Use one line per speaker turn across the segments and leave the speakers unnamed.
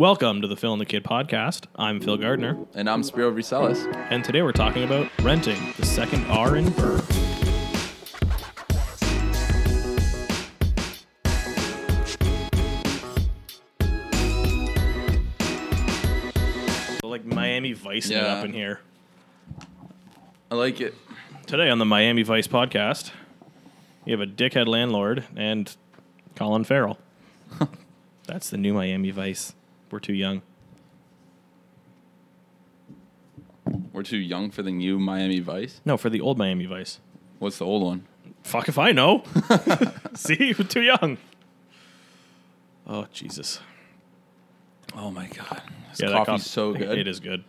Welcome to the Phil and the Kid podcast. I'm Phil Gardner,
And I'm Spiro Vriselis.
and today we're talking about renting the second R in Burr. Like Miami Vice
Yeah.
up in here.
I like it.
Today on the Miami Vice podcast, we have a dickhead landlord and Colin Farrell. That's the new Miami Vice. We're too young.
We're too young for the new Miami Vice.
No, for the old Miami Vice.
What's the old one?
Fuck if I know. See, we're too young. Oh Jesus!
Oh my god, this
that
coffee's
coffee-
so good.
It is good.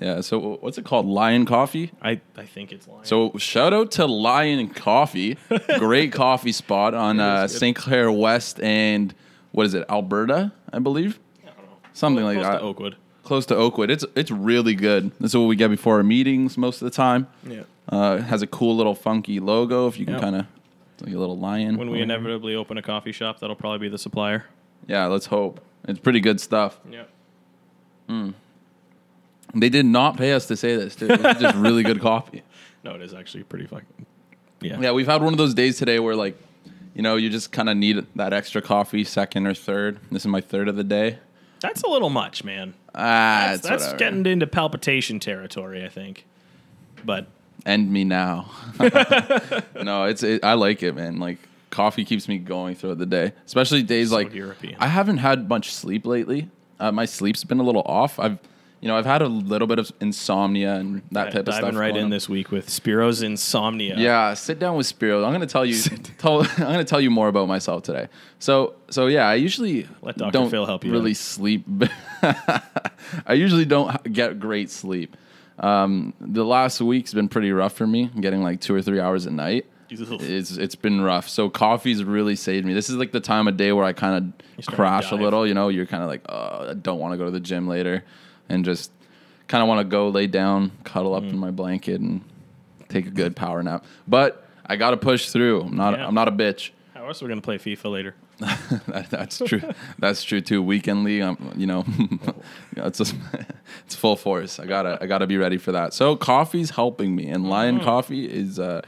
Yeah. So what's it called? Lion Coffee.
I, I think it's Lion.
So shout out to Lion Coffee, great coffee spot on uh. St. Clair West and what is it, Alberta? I believe Something like
Close
that.
to Oakwood.
Close to Oakwood. It's it's really good. This is what we get before our meetings most of the time.
Yeah.
Uh, has a cool little funky logo. If you can
Yep.
kind of like a little lion.
When we inevitably open a coffee shop, that'll probably be the supplier.
yeah, let's hope. It's pretty good stuff.
Yeah.
They did not pay us to say this. It's just really good coffee.
No, it is actually pretty fucking. Yeah.
Yeah, we've had one of those days today where like, you know, you just kind of need that extra coffee, second or third. This is my third of the day.
That's a little much, man.
Ah,
That's, that's getting into palpitation territory, I think. But
End me now. no, it's it, I like it, man. Like coffee keeps me going throughout the day, especially days
So
like
European.
I haven't had much sleep lately. Uh, my sleep's been a little off. I've, you know, I've had a little bit of insomnia and that type of
diving
stuff.
right in
on.
this week with Spiro's insomnia.
Yeah, sit down with Spiro. I'm gonna tell you. Tell, I'm gonna tell you more about myself today. So, so yeah, I usually
Let Dr.
don't
Phil help you
really
out.
sleep. I usually don't get great sleep. Um, the last week's been pretty rough for me. I'm getting like two or three hours a night. It's it's been rough. So coffee's really saved me. This is like the time of day where I kind of crash a little. You know, you're kind of like, oh, I don't want to go to the gym later, and just kind of want to go lay down, cuddle up
Mm.
in my blanket, and take a good power nap. But I got to push through. I'm not.
Yeah.
I'm not a bitch.
How else are we going to play FIFA later?
That- that's true. that's true too. Weekend league, um, you know, it's just, it's full force. I gotta I gotta be ready for that. So coffee's helping me, and Lion
Mm.
Coffee is uh,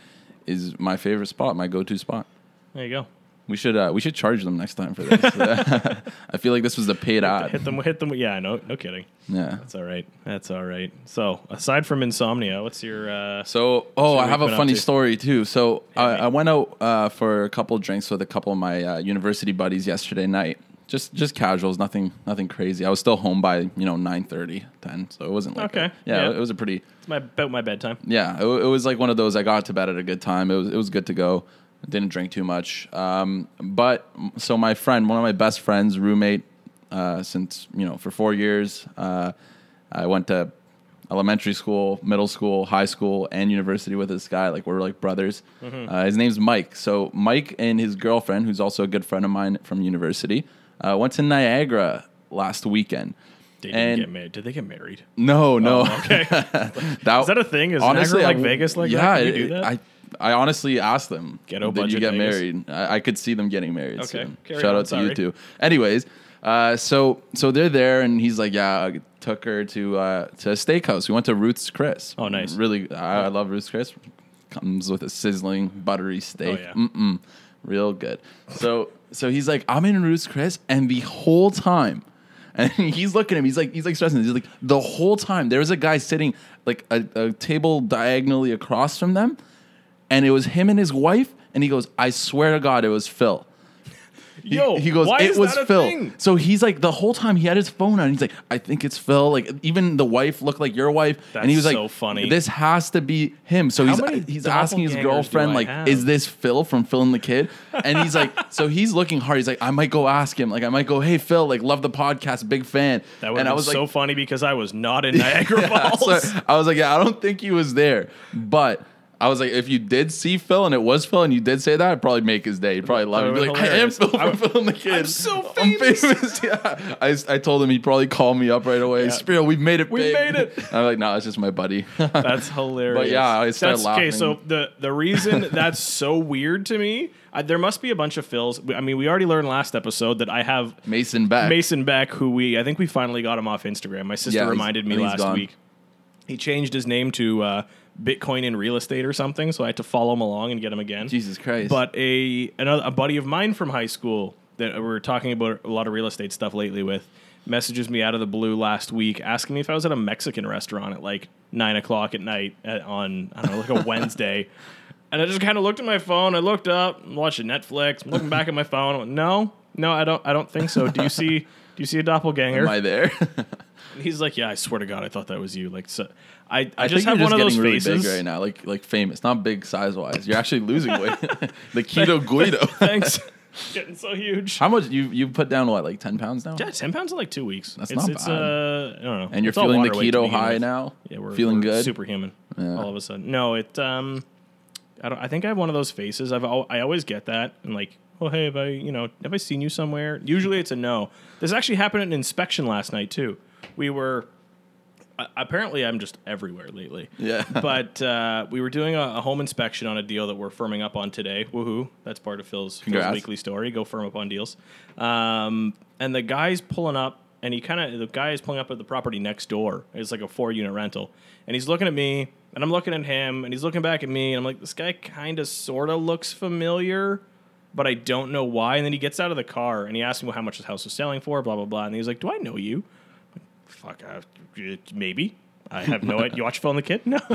is my favorite spot, my go to spot.
There you go.
We should uh, we should charge them next time for this. I feel like this was a paid ad.
Hit them, hit them. Yeah, no, no kidding.
Yeah.
That's all right. That's all right. So, aside from insomnia, what's your? Uh,
So, oh, I have a funny
to.
story too. So,
Yeah,
I. I went out uh, for a couple of drinks with a couple of my uh, university buddies yesterday night. Just just casuals, nothing nothing crazy. I was still home by you know 9:30, 10, so it wasn't like
Okay,
a- yeah,
yeah.
it was a pretty
it's my about my bedtime.
yeah. It, it was like one of those. I got to bed at a good time. It was it was good to go. Didn't drink too much. Um, but so my friend, one of my best friends, roommate, uh, since you know for four years. Uh, I went to elementary school, middle school, high school, and university with this guy. Like we're like brothers. Uh, his name's Mike. So Mike and his girlfriend, who's also a good friend of mine from university, uh, went to Niagara last weekend.
They didn't
And-
get married. Did they get married?
No, no.
Oh, okay.
that,
Is that a thing? Is Niagara like Vegas like that?
yeah,
Can you do that?
I I honestly asked them,
Ghetto
did you
budget
get married? I, I could see them getting married.
Okay,
soon.
carry
Shout
on,
out to
sorry.
you too. Anyways, uh, so so they're there, and he's like, yeah, I took her to uh, to a steakhouse. We went to Ruth's Chris.
Oh, nice.
Really, I, I love Ruth's Chris. Comes with a sizzling buttery steak.
Oh, yeah.
Mm-mm, real good. So so he's like, I'm in Ruth's Chris, and the whole time. And he's looking at him. He's like, he's like stressing. He's like, the whole time there was a guy sitting like a, a table diagonally across from them, and it was him and his wife. And he goes, I swear to God, it was Phil. He,
Yo,
he goes,
why
it
is
was
that a
Phil.
thing?
So he's like, the whole time he had his phone on. He's like, I think it's Phil. Like even the wife looked like your wife, and he was
That's
like,
so funny.
This has to be him. So
How
he's he's asking his girlfriend like,
have?
is this Phil from Phil and the Kid? And he's like, so he's looking hard. He's like, I might go ask him. Like I might go, hey Phil, like love the podcast, big fan.
That would
and
have
I
been
was
so
like,
funny because I was not in Niagara
yeah,
Falls.
so I was like, yeah, I don't think he was there, but I was like, if you did see Phil and it was Phil and you did say that, I'd probably make his day. He'd probably love it. He'd be like, I am Phil from
I'm-
Phil and the Kid.
I'm so
famous. yeah. I, I told him he'd probably call me up right away.
Yeah.
Spiro, we made it.
We
babe."
made it.
I'm like, no, it's just my buddy.
That's hilarious.
But yeah, I started
that's, Okay, so the the reason that's so weird to me, I, there must be a bunch of Phils. I mean, we already learned last episode that I have
Mason Beck.
Mason Beck, who we I think we finally got him off Instagram. My sister
Yeah,
reminded me
I think he's
last
gone.
week. He changed his name to uh, Bitcoin in real estate or something, so I had to follow him along and get him again.
Jesus Christ.
But a another a buddy of mine from high school that we're talking about a lot of real estate stuff lately with messages me out of the blue last week asking me if I was at a Mexican restaurant at like nine o'clock at night at, on I don't know like a Wednesday. And I just kind of looked at my phone. I looked up, I'm watching Netflix, I'm looking back at my phone. I went, no, no, I don't. I don't think so. Do you see? Do you see a doppelganger?
Am I there?
And he's like, yeah, I swear to God, I thought that was you. Like, so I, I,
I
just have one
just
of those
really
faces.
big right now, like like famous, not big size wise. You're actually losing weight. the keto Guido.
Thanks. Getting so huge.
How much you you put down? What like ten pounds now?
Yeah, ten pounds in like two weeks.
That's
it's,
not
it's,
bad.
Uh, I don't know.
And you're
It's all
feeling the
water weight to
keto
begin
high
with.
now.
Yeah, we're
feeling
we're
good.
superhuman.
Yeah.
All of a sudden, no, it. Um, I don't. I think I have one of those faces. I've. al- I always get that, and like, oh hey, have I, you know, have I seen you somewhere? Usually, it's a no. This actually happened at an inspection last night too. We were. Uh, apparently, I'm just everywhere lately.
Yeah.
but uh, we were doing a, a home inspection on a deal that we're firming up on today. Woohoo! That's part of Phil's, Phil's weekly story. Go firm up on deals. Um, and the guy's pulling up, and he kind of the guy is pulling up at the property next door. It's like a four unit rental, and he's looking at me, and I'm looking at him, and he's looking back at me, and I'm like, this guy kind of sort of looks familiar. But I don't know why. And then he gets out of the car and he asks me how much his house was selling for, blah, blah, blah. And he's like, Do I know you? Fuck, uh, maybe. I have no idea. You watch Phil and the Kid? No.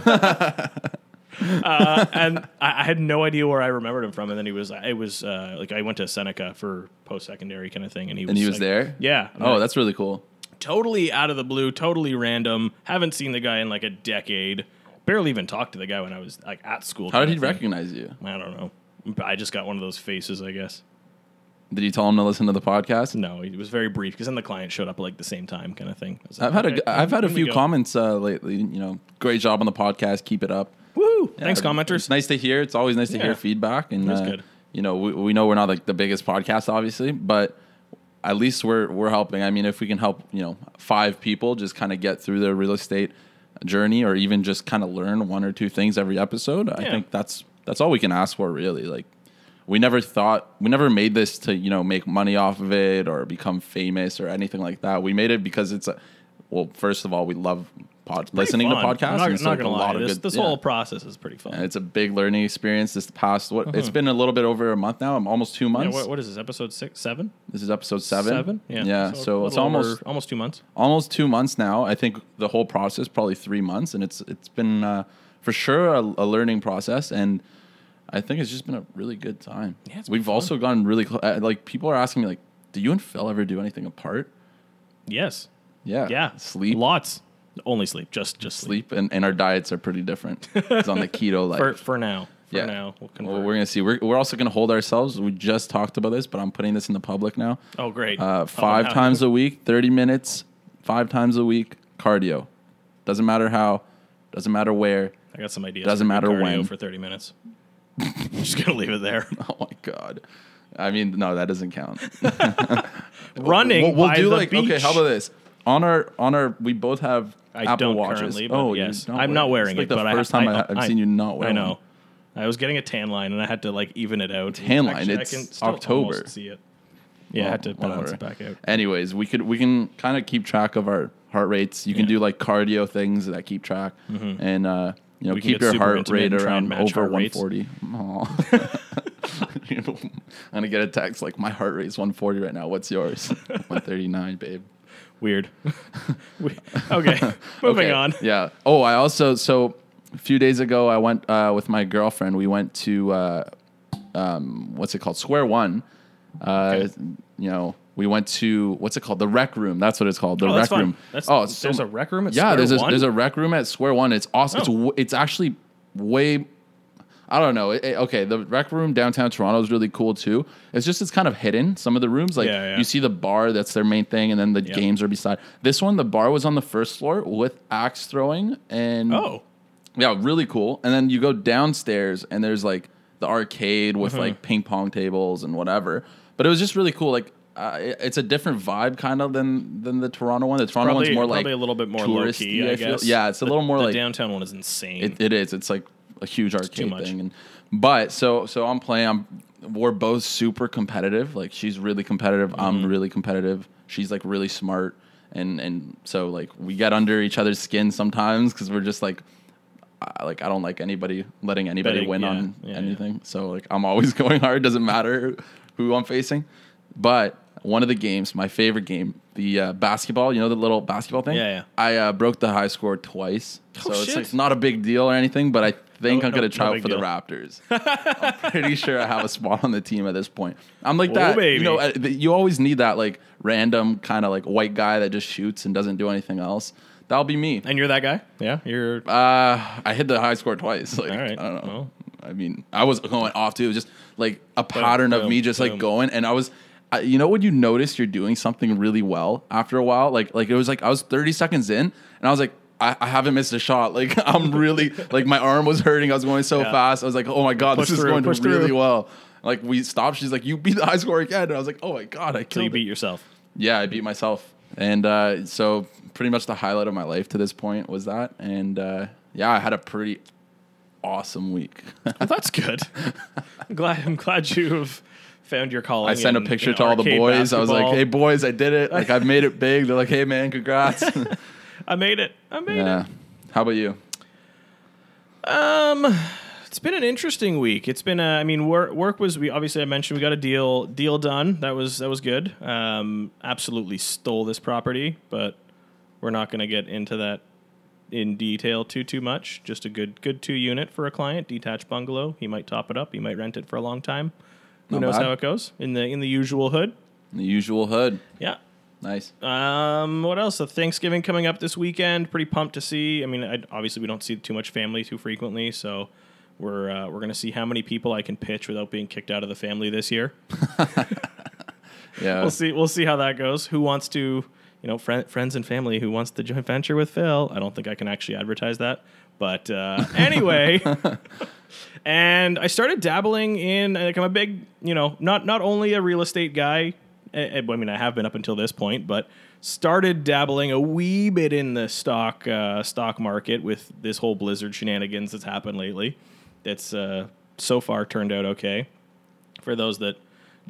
uh, and I, I had no idea where I remembered him from. And then he was, it was uh, like I went to Seneca for post secondary kind of thing. And he was,
And he was
like-
there.
Yeah.
Oh, that's really cool.
totally out of the blue, totally random. Haven't seen the guy in like a decade. Barely even talked to the guy when I was like at school.
How did he
thing.
recognize you?
I don't know. I just got one of those faces, I guess.
Did you tell him to listen to the podcast?
No, it was very brief because then the client showed up at like the same time, kind of thing. Like,
I've had
okay,
a I've had a few comments uh, lately. You know, great job on the podcast. Keep it up.
Woo! Thanks,
Yeah,
commenters.
It's nice to hear. It's always nice to
Yeah.
hear feedback. And uh,
good.
You know, we, we know we're not like the biggest podcast, obviously, but at least we're we're helping. I mean, if we can help, you know, five people just kind of get through their real estate journey, or even just kind of learn one or two things every episode, I think that's that's all we can ask for, really. Like, we never thought we never made this to you know make money off of it or become famous or anything like that. We made it because it's a well, first of all, we love pod, listening to podcasts.
I'm not,
it's
not
like
gonna
a
lie.
lot of
This,
good-
this
yeah.
whole process is pretty fun.
And it's a big learning experience. This past what it's been a little bit over a month now. I'm almost two
Yeah,
months.
what, what is this? Episode six, seven,
this is episode seven.
seven? Yeah,
yeah.
a
So, it's almost
almost two months.
almost two months now. I think the whole process probably three months, and it's it's been uh, for sure a, a learning process, and I think it's just been a really good time.
Yeah,
We've
fun.
also gotten really close. Uh, like people are asking me like, do you and Phil ever do anything apart?
Yes.
Yeah.
Yeah.
Sleep.
Lots. Only sleep. Just just sleep.
Sleep and, and our diets are pretty different. it's on the keto life.
For for now. For
Yeah.
now. We'll,
well we're gonna see. We're, we're also gonna hold ourselves. We just talked about this, but I'm putting this in the public now.
oh great.
Uh,
Oh,
five
wow.
times a week, thirty minutes, five times a week, cardio. Doesn't matter how, doesn't matter where.
I got some ideas.
Doesn't matter when.
For thirty minutes. just gonna leave it there.
Oh my god. I mean, no, that doesn't count.
Running.
we'll we'll
by
do
the
like okay. How about this? On our on our, we both have
I
Apple
don't
watches.
currently, but
oh,
yes, I'm
wear
not
it.
wearing
it's like
it.
The
but I
first
ha-
time I, have seen you not wear it.
I know.
one.
I was getting a tan line, and I had to like even it out.
Tan line,
Actually, I
it's October.
See it. Yeah, I had to balance
whatever.
it back out.
Anyways, we could we can kind of keep track of our heart rates. You can
Yeah.
do like cardio things that keep track, and uh, you know
We
keep your heart rate
and try and
around over
heart rates.
140. I'm gonna get a text like my heart rate's 140 right now. What's yours? 139, babe.
Weird. We- okay, moving
Okay,
on.
Yeah. Oh, I also so a few days ago I went uh, with my girlfriend. We went to uh, um, what's it called? Square One. Uh,
Okay.
You know, we went to what's it called? The rec room. That's what it's called. The
Oh,
rec room.
That's,
oh, it's
there's
mu-
a rec room at
yeah.
Square
There's a,
One?
there's a rec room at Square One. It's awesome. It's
Oh.
w- it's actually way. I don't know. It- it- okay, the rec room downtown Toronto is really cool too. It's just it's kind of hidden. Some of the rooms, like
Yeah, yeah.
you see the bar, that's their main thing, and then the games are beside. This one, the bar was on the first floor with axe throwing and
Oh,
Yeah, really cool. And then you go downstairs and there's like the arcade with
Mm-hmm.
like ping pong tables and whatever. But it was just really cool. Like uh, it's a different vibe kind of than than the Toronto one. The Toronto
Probably,
one's more like
probably a little bit more
touristy,
key. I,
feel.
guess.
Yeah, it's a
The-
little more
the
like
downtown one is insane.
it, it is. It's like a huge arcade thing. And but so so I'm playing. I'm we're both super competitive. Like she's really competitive.
Mm-hmm.
I'm really competitive. She's like really smart. And and so like we get under each other's skin sometimes because we're just like. I, like I don't like anybody letting anybody
Betting,
win
yeah,
on
yeah, yeah.
anything. So like I'm always going hard. Doesn't matter who I'm facing. But one of the games, my favorite game, the uh, basketball. You know the little basketball thing.
Yeah, yeah.
I uh, broke the high score twice, so
Oh,
it's like not a big deal or anything. But I think
No-
I'm gonna
no-
try
no
out for the. Raptors. I'm pretty sure I have a spot on the team at this point. I'm like
Whoa,
that.
baby.
You know, uh, you always need that like random kind of like white guy that just shoots and doesn't do anything else. That'll be me.
and you're that guy? Yeah, you're.
Uh, I hit the high score twice. Like
All right.
I don't know.
Well.
I mean, I was going off too. It was just like a pattern of me just like going, and I was. I, you know when you notice you're doing something really well after a while, like like it was like I was 30 seconds in, and I was like, I, I haven't missed a shot. Like I'm really like my arm was hurting. I was going so
Yeah.
fast. I was like, oh my god,
Push
this is
through,
going
push
really
through.
well. Like we stopped. She's like, you beat the high score again, and I was like, oh my god, I killed
So you
it.
beat yourself.
Yeah, I beat myself. And uh, so pretty much the highlight of my life to this point was that. And uh, yeah, I had a pretty awesome week.
Well, that's good. I'm glad. I'm glad you have found your calling.
I sent a
in-
picture to all the
arcade
boys. I was like,
basketball.
hey, boys, I did it. Like, I've made it big. They're like, hey, man, congrats.
I made it. I made
yeah.
it.
How about you?
Um, it's been an interesting week. It's been, uh, I mean, work work was we obviously I mentioned we got a deal deal done. That was that was good. Um, absolutely stole this property, but we're not going to get into that in detail too too much. Just a good good two unit for a client, detached bungalow. He might top it up. He might rent it for a long time. Who
Not
knows
bad.
how it goes in the in the usual hood?
The usual hood.
Yeah.
Nice.
Um, what else? So Thanksgiving coming up this weekend. Pretty pumped to see. I mean, I, obviously we don't see too much family too frequently, so we're uh, we're gonna see how many people I can pitch without being kicked out of the family this year.
Yeah.
We'll see. We'll see how that goes. Who wants to, you know, friend, friends and family who wants to joint venture with Phil? I don't think I can actually advertise that, but uh, anyway. and I started dabbling in. Like I'm a big, you know, not not only a real estate guy. eh, eh, I mean, I have been up until this point, but started dabbling a wee bit in the stock uh, stock market with this whole Blizzard shenanigans that's happened lately. That's uh, so far turned out okay. For those that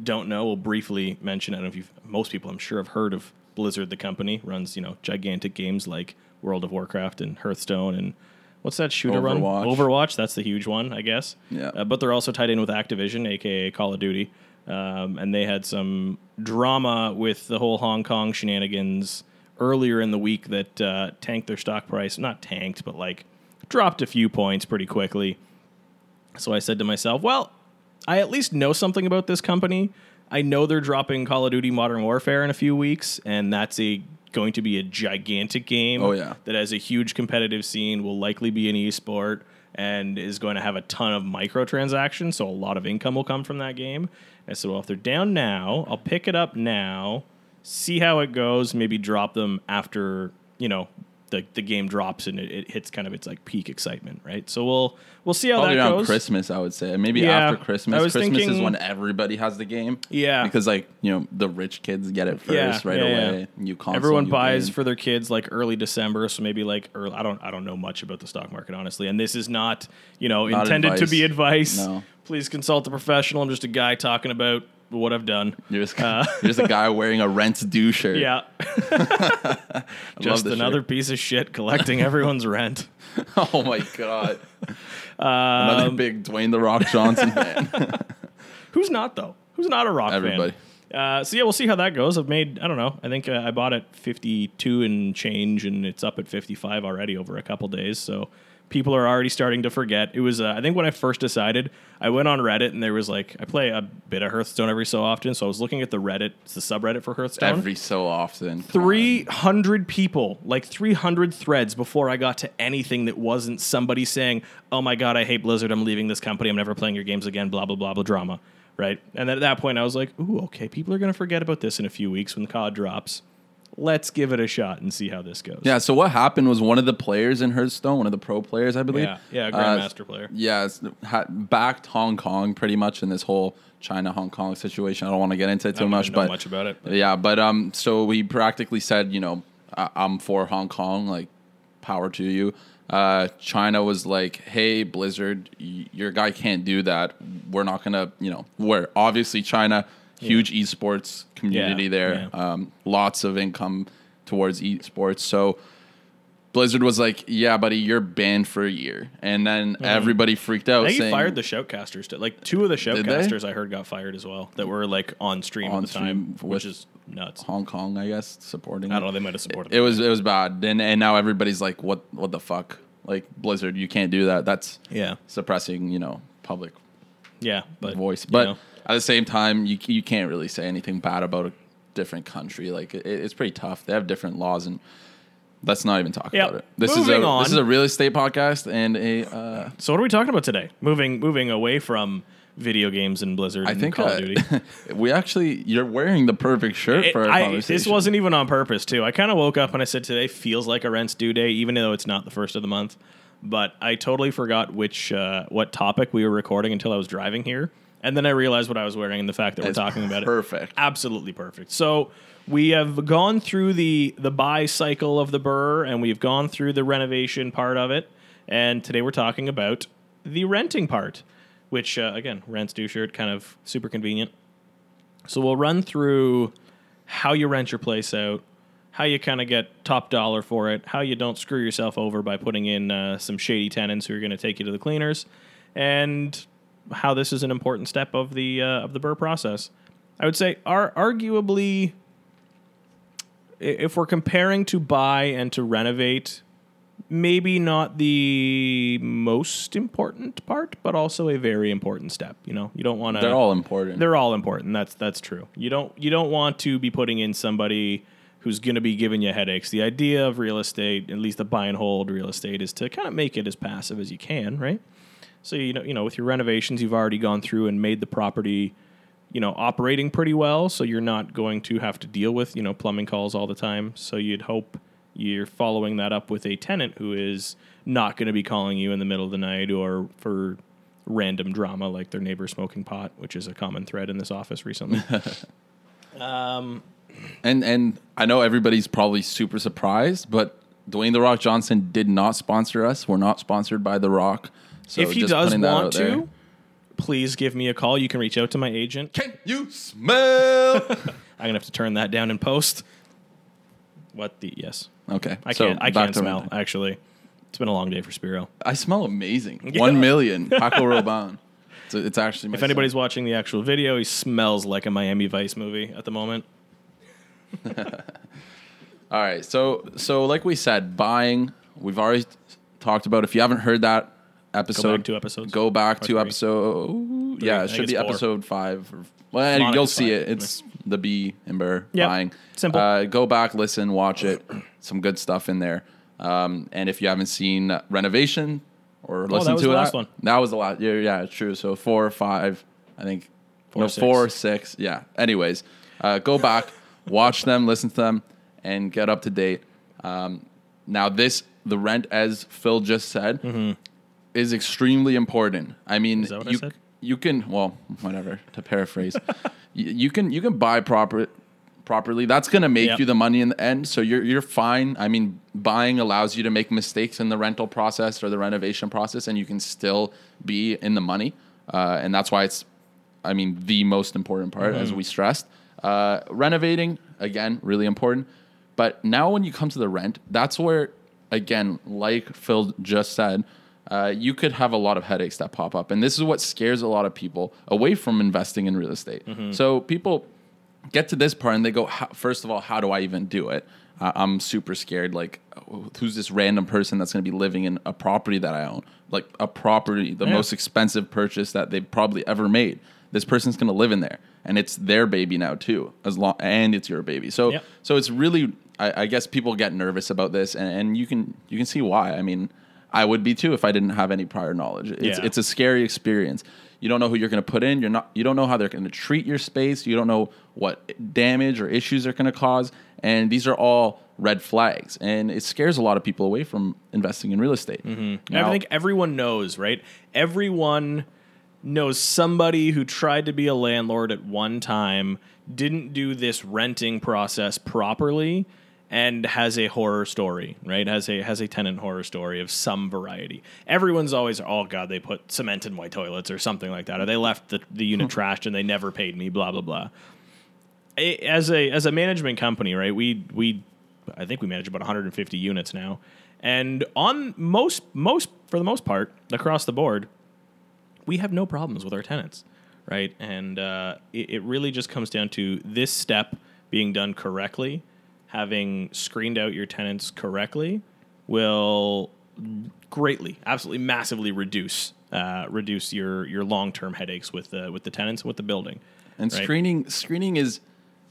don't know, we'll briefly mention. I don't know if you've, most people, I'm sure, have heard of Blizzard. The company runs, you know, gigantic games like World of Warcraft and Hearthstone and what's that shooter run?
Overwatch.
Overwatch. That's the huge one, I guess.
Yeah.
Uh, but they're also tied in with Activision, aka Call of Duty, um, and they had some drama with the whole Hong Kong shenanigans earlier in the week that uh, tanked their stock price. Not tanked, but like dropped a few points pretty quickly. So I said to myself, well, I at least know something about this company. I know they're dropping Call of Duty Modern Warfare in a few weeks, and that's a going to be a gigantic game.
Oh, yeah.
that has a huge competitive scene. Will likely be an esport and is going to have a ton of microtransactions. So a lot of income will come from that game. And so, well, if they're down now, I'll pick it up now, see how it goes. Maybe drop them after you know the the game drops and it, it hits kind of its like peak excitement, right? So we'll we'll see how
Probably
that
around
goes.
Christmas, I would say. Maybe
Yeah.
after Christmas. Christmas is when everybody has the game.
Yeah.
Because like, you know, the rich kids get it first
Yeah,
right
yeah,
away. You console,
Everyone
you
buys
game.
for their kids like early December, so maybe like early, I don't I don't know much about the stock market honestly, and this is not you know
Not
intended to be advice.
No.
Please consult a professional. I'm just a guy talking about what I've done.
You're just, you're just a guy wearing a rent due shirt.
Yeah, just another
shirt.
piece of shit collecting everyone's rent.
Oh my god.
Um,
Another big Dwayne the Rock Johnson fan.
Who's not though? Who's not a rock
Everybody.
fan? Uh, so yeah, we'll see how that goes. I've made I don't know. I think uh, I bought it 52 and change, and it's up at 55 already over a couple days. So people are already starting to forget. It was uh, I think when I first decided, I went on Reddit and there was like I play a bit of Hearthstone every so often, so I was looking at the Reddit, it's the subreddit for Hearthstone.
Every so often.
300 people, like 300 threads before I got to anything that wasn't somebody saying, "Oh my god, I hate Blizzard. I'm leaving this company. I'm never playing your games again." Blah blah blah blah drama, right? And then at that point, I was like, "Ooh, okay. People are gonna forget about this in a few weeks when the COD drops." Let's give it a shot and see how this goes.
Yeah. So what happened was one of the players in Hearthstone, one of the pro players, I believe.
yeah, yeah,
uh,
grandmaster player.
Yeah, backed Hong Kong pretty much in this whole China Hong Kong situation. I don't want to get into it too much, but
much about it. but-
yeah, but um, so we practically said, you know, I'm for Hong Kong, like power to you. Uh, China was like, hey, Blizzard, y- your guy can't do that. We're not gonna, you know, where obviously China, huge esports community
Yeah,
there,
yeah.
um, lots of income towards esports. So Blizzard was like, yeah, buddy, you're banned for a year, and then everybody freaked out.
Mm-hmm. I think he
saying,
fired the shoutcasters. Too. Like two of the shoutcasters I heard got fired as well that were like on stream
On
at the time, which is nuts.
Hong Kong, I guess, supporting.
I don't know. They might have supported.
It was it was bad, and and now everybody's like, what what the fuck? Like Blizzard, you can't do that. That's
yeah,
suppressing, you know, public
yeah, but
voice.
you
But
know.
At the same time, you you can't really say anything bad about a different country. Like it, it's pretty tough. They have different laws, and let's not even talk
Yep.
about it. This
Moving
is a
on.
this is a real estate podcast, and a uh,
So what are we talking about today? Moving moving away from video games and Blizzard
I
and
think
Call
uh,
of Duty.
we actually you're wearing the perfect shirt
It-
for our
I,
conversation.
this wasn't even on purpose too. I kind of woke up and I said today feels like a rent's due day, even though it's not the first of the month. But I totally forgot which uh, what topic we were recording until I was driving here, and then I realized what I was wearing and the fact that we're talking about it.
perfect.
Absolutely perfect. So we have gone through the the buy cycle of the burr, and we've gone through the renovation part of it, and today we're talking about the renting part, which uh, again, rent's due shirt, kind of super convenient. So we'll run through how you rent your place out, how you kind of get top dollar for it, how you don't screw yourself over by putting in uh, some shady tenants who are going to take you to the cleaners, and how this is an important step of the uh, of the burr process. I would say, are arguably, if we're comparing to buy and to renovate, maybe not the most important part, but also a very important step. You know, you don't want to.
They're all important.
They're all important. That's that's true. You don't you don't want to be putting in somebody who's going to be giving you headaches. The idea of real estate, at least the buy and hold real estate, is to kind of make it as passive as you can, right? So you know, you know, with your renovations, you've already gone through and made the property, you know, operating pretty well. So you're not going to have to deal with you know plumbing calls all the time. So you'd hope you're following that up with a tenant who is not going to be calling you in the middle of the night or for random drama like their neighbor smoking pot, which is a common thread in this office recently.
um, And and I know everybody's probably super surprised, but Dwayne the Rock Johnson did not sponsor us. We're not sponsored by The Rock. So
if he does want to, please give me a call. You can reach out to my agent.
Can you smell?
I'm gonna have to turn that down in post. What the yes?
okay,
I
so
can't. I can't smell. Actually, it's been a long day for Spiro.
I smell amazing. One million. Paco Rabanne. It's, it's actually.
If anybody's watching the actual video, he smells like a Miami Vice movie at the moment.
All right. So so like we said, buying. We've already talked about. If you haven't heard that episode,
Go back two episodes.
Go back
Or
to
three.
episode.
Three.
Yeah, it
think
should be
four.
episode five. Or, well,
Monica's
you'll see
five.
it. It's the B and Burr
Yep.
buying.
Simple.
Uh, go back, listen, watch it. Some good stuff in there. Um, and if you haven't seen Renovation or listened
Oh, that was
to
the
it,
last one.
that was the last. Yeah, yeah, it's true. So four or five, I think.
Four
no,
six.
four or six. Yeah. Anyways, uh, go back, watch them, listen to them, and get up to date. Um, now, this the rent, as Phil just said, is extremely important. I mean,
I
you
said?
you can well, whatever to paraphrase, you, you can you can buy proper properly. That's going to make
Yep.
you the money in the end. So you're you're fine. I mean, buying allows you to make mistakes in the rental process or the renovation process, and you can still be in the money. Uh, and that's why it's, I mean, the most important part,
Mm-hmm.
as we stressed. Uh, renovating again, really important. But now when you come to the rent, that's where, again, like Phil just said, uh, you could have a lot of headaches that pop up. And this is what scares a lot of people away from investing in real estate. So people get to this part and they go, first of all, how do I even do it? Uh, I'm super scared. Like, who's this random person that's going to be living in a property that I own? Like a property, the
Yeah.
most expensive purchase that they've probably ever made. This person's going to live in there, and it's their baby now too, as long and it's your baby. So,
Yep.
so it's really, I, I guess people get nervous about this, and, and you can you can see why. I mean, I would be too if I didn't have any prior knowledge. It's
Yeah.
it's a scary experience. You don't know who you're going to put in. You're not. You don't know how they're going to treat your space. You don't know what damage or issues they're going to cause. And these are all red flags. And it scares a lot of people away from investing in real estate. Mm-hmm.
I
Now-
think everyone knows, right? Everyone knows somebody who tried to be a landlord at one time, didn't do this renting process properly, and has a horror story, right? Has a has a tenant horror story of some variety. Everyone's always, oh god, they put cement in my toilets or something like that, or they left the, the unit trashed and they never paid me, blah blah blah. As a as a management company, right? We we I think we manage about 150 units now, and on most most for the most part across the board, we have no problems with our tenants, right? And uh, it, it really just comes down to this step being done correctly, having screened out your tenants correctly, will greatly, absolutely, massively reduce uh, reduce your your long term headaches with the with the tenants with the building.
And
right?
screening screening is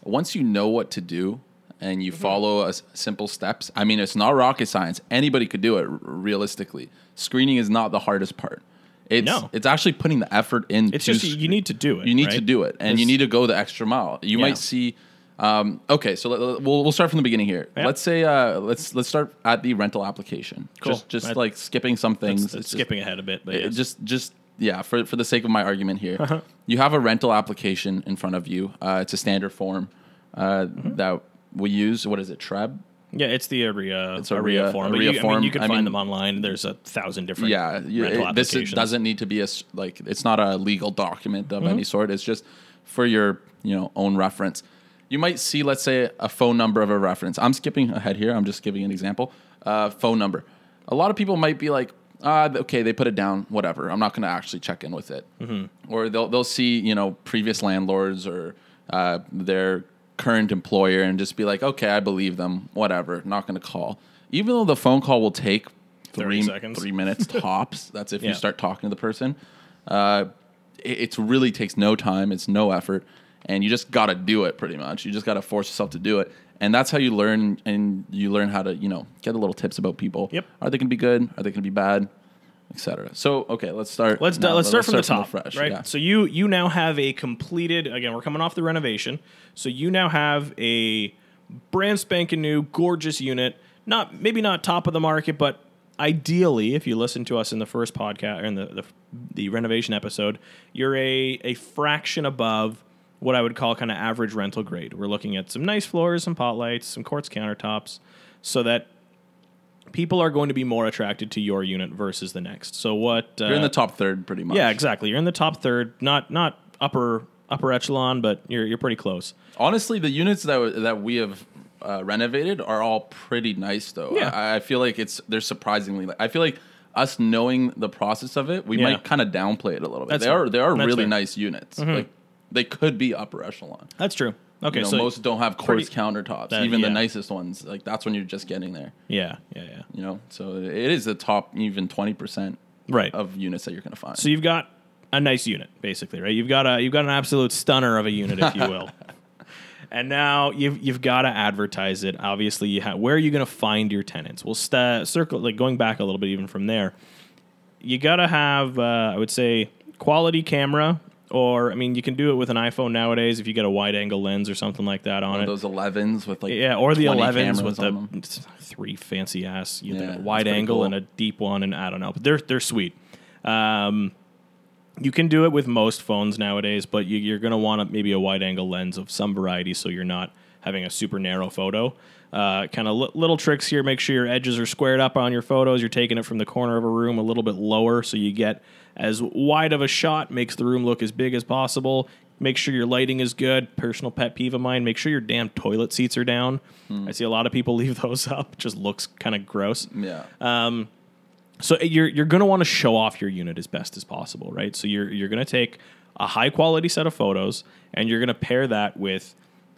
once you know what to do and
Mm-hmm.
you follow a s- simple steps. I mean, it's not rocket science. Anybody could do it r- realistically. Screening is not the hardest part. It's
No.
it's actually putting the effort in.
It's just you- you need to do it.
You need to do it, and you need to go the extra mile. You
Yeah.
might see. Um, okay, so let, let- we'll we'll start from the beginning here.
Yeah.
Let's say uh, let's let's start at the rental application.
Cool.
Just just
That-
like skipping some things. It's just-
skipping ahead a bit, but
it-
yes.
just just yeah for for the sake of my argument here you have a rental application in front of you uh, it's a standard form uh,
Mm-hmm.
that we use what is it TREB
Yeah, it's the area
It's a
OREA
RIA
form. But
RIA
you, I mean,
form.
you can
I
find
mean-
them online. There's a thousand different
yeah you-
rental
it- this
applications.
doesn't need to be a s- like it's not a legal document of
Mm-hmm.
any sort it's just for your you know own reference you might see let's say a phone number of a reference. I'm skipping ahead here. I'm just giving an example. Uh, phone number. A lot of people might be like ah, okay they put it down whatever. I'm not going to actually check in with it.
Mm-hmm.
or they'll, they'll see you know previous landlords or uh, their current employer and just be like okay i believe them whatever not going to call. Even though the phone call will take three
seconds.
three minutes tops that's if
Yeah.
you start talking to the person uh, it it's really takes no time it's no effort and you just got to do it pretty much you just got to force yourself to do it and that's how you learn and you learn how to you know get a little tips about people
Yep.
are they going to be good are they going to be bad etc so okay let's start
Let's
now.
let's start from the top,
fresh,
right?
yeah.
So you you now have a completed. Again, we're coming off the renovation, so you now have a brand spanking new, gorgeous unit. Not maybe not top of the market, but ideally, if you listen to us in the first podcast or in the the, the renovation episode, you're a a fraction above what I would call kind of average rental grade. We're looking at some nice floors, some pot lights, some quartz countertops, so that people are going to be more attracted to your unit versus the next. So what uh,
you're in the top third pretty much
yeah, exactly. You're in the top third, not not upper upper echelon, but you're you're pretty close.
honestly the units that w- that we have uh, renovated are all pretty nice though
Yeah.
I, I feel like it's they're surprisingly i feel like us knowing the process of it we
Yeah.
might kind of downplay it a little bit
That's
they are they are
That's
really
fair. Mm-hmm.
nice units like they could be upper echelon
That's true. Okay,
you know,
so
most don't have quartz
pretty-
countertops
that-
even
yeah.
the nicest ones like that's when you're just getting there
yeah, yeah, yeah.
you know so it is the top even 20%
Right.
of units that you're going to find
So you've got a nice unit, basically, right? You've got a you've got an absolute stunner of a unit, if you will. and now you've you've got to advertise it. Obviously, you have where are you going to find your tenants? We'll sta circle like going back a little bit even from there. You got to have, uh, I would say, quality camera. Or I mean, you can do it with an iPhone nowadays if you get a wide angle lens or something like that on it.
those 11s with like
Yeah, or the 11s with the
them.
three fancy ass, you know, wide-angle
cool.
and a deep one, and I don't know, but they're they're sweet. Um, you can do it with most phones nowadays, but you, you're going to want maybe a wide angle lens of some variety, so you're not having a super narrow photo. Uh, kind of li- little tricks here. Make sure your edges are squared up on your photos. You're taking it from the corner of a room a little bit lower, so you get as wide of a shot. Makes the room look as big as possible. Make sure your lighting is good. Personal pet peeve of mine. Make sure your damn toilet seats are down. I see a lot of people leave those up. Just looks kind of gross.
yeah Um,
So you're you're going to want to show off your unit as best as possible, right? So you're you're going to take a high quality set of photos and you're going to pair that with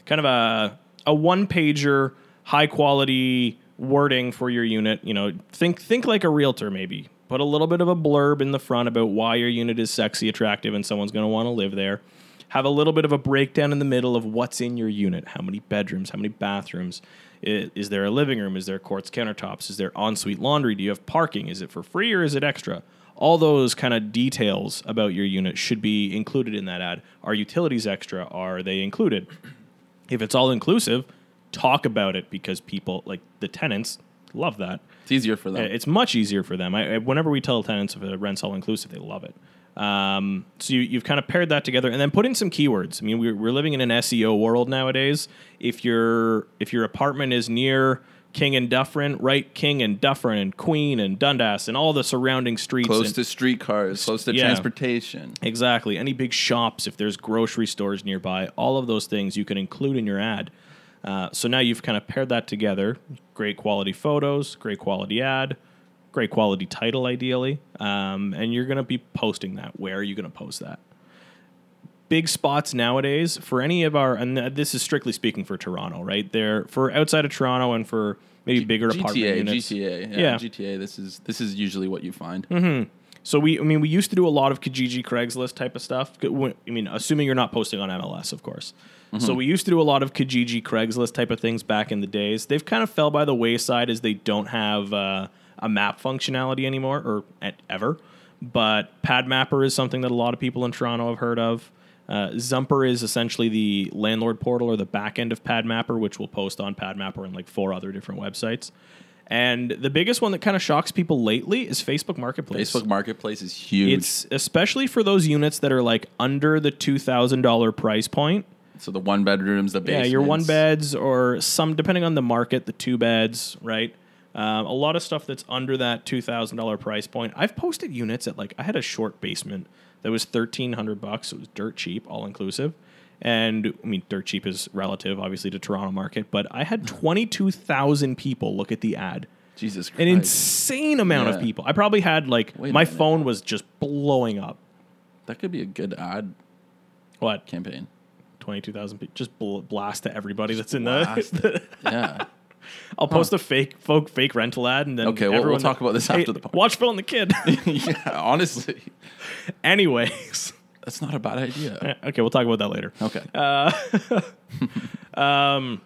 kind of a a one pager high quality wording for your unit. You know, think think like a realtor maybe. Put a little bit of a blurb in the front about why your unit is sexy, attractive, and someone's going to want to live there. have a little bit of a breakdown in the middle of what's in your unit. How many bedrooms? How many bathrooms? Is there a living room? Is there quartz countertops? Is there ensuite laundry? Do you have parking? Is it for free or is it extra? All those kind of details about your unit should be included in that ad. Are utilities extra? Are they included? If it's all inclusive, talk about it because people like the tenants love that.
It's easier for them.
It's much easier for them. I, whenever we tell tenants if a rent's all inclusive, they love it. Um, so you, you've kind of paired that together, and then put in some keywords. I mean, we're, we're living in an SEO world nowadays. If your if your apartment is near King and Dufferin, right? King and Dufferin and Queen and Dundas and all the surrounding streets.
close
and-
to streetcars, close to
Yeah.
transportation.
Exactly. Any big shops, if there's grocery stores nearby, all of those things you can include in your ad. Uh, so now you've kind of paired that together. Great quality photos, great quality ad, great quality title, ideally. Um, and you're going to be posting that. Where are you going to post that? Big spots nowadays for any of our, and this is strictly speaking for Toronto, right? There for outside of Toronto and for maybe bigger apartment
GTA,
units.
GTA, yeah,
Yeah.
GTA. This is this is usually what you find.
So we, I mean, we used to do a lot of Kijiji, Craigslist type of stuff. I mean, assuming you're not posting on MLS, of course. So we used to do a lot of Kijiji, Craigslist type of things back in the days. They've kind of fell by the wayside as they don't have uh, a map functionality anymore, or at, ever. But PadMapper is something that a lot of people in Toronto have heard of. Uh, Zumper is essentially the landlord portal or the back end of PadMapper, which will post on PadMapper and like four other different websites. And the biggest one that kind of shocks people lately is Facebook Marketplace.
Facebook Marketplace is huge.
It's especially for those units that are like under the two thousand dollar price point.
So the one bedrooms, the
basement.
Yeah,
your one beds or some depending on the market, the two beds, right? Um, a lot of stuff that's under that two thousand dollar price point. I've posted units at like I had a short basement that was thirteen hundred bucks. It was dirt cheap, all inclusive. And I mean, dirt cheap is relative, obviously, to Toronto market. But I had twenty two thousand people look at the ad.
Jesus Christ.
An insane amount of people. I probably had like
Wait
my phone was just blowing up.
that could be a good ad
What?
campaign.
22,000 people. Just bl- blast to everybody that's in
blast
the.
Yeah.
I'll post a fake folk fake rental ad and then
Okay, we'll- we'll
everyone
talk about this
Hey,
after the podcast.
Watch Phil and the Kid.
yeah. Honestly,
Anyways.
that's not a bad idea.
Okay, we'll talk about that later.
Okay.
Um,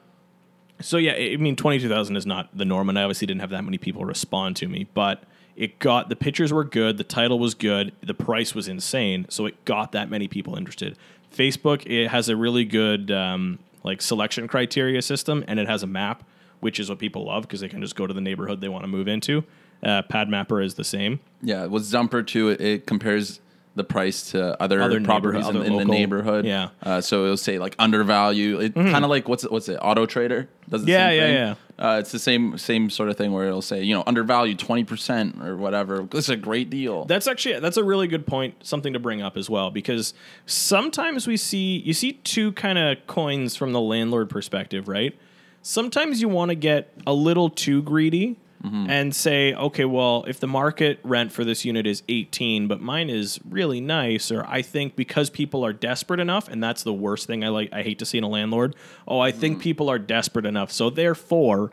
So yeah, I mean, twenty two thousand is not the norm, and I obviously didn't have that many people respond to me, but it got the pictures were good, the title was good, the price was insane, so it got that many people interested. Facebook it has a really good um, like selection criteria system, and it has a map, which is what people love because they can just go to the neighborhood they want to move into. Uh, PadMapper is the same.
Yeah, with Zumper too, it, it compares the price to other,
Other
properties
neighborhood-
in, in the neighborhood.
yeah.
Uh, so it'll say like undervalue. It kind of like what's it, what's it? Auto Trader does the
Yeah,
same
yeah,
thing. Uh, it's the same same sort of thing where it'll say you know undervalued twenty percent or whatever. This is a great deal.
That's actually that's a really good point, something to bring up as well, because sometimes we see you see two kind of coins from the landlord perspective, right? Sometimes you want to get a little too greedy and say, okay, well, if the market rent for this unit is 18, but mine is really nice, or I think because people are desperate enough, and that's the worst thing I like I hate to see in a landlord. Oh, I think people are desperate enough, so therefore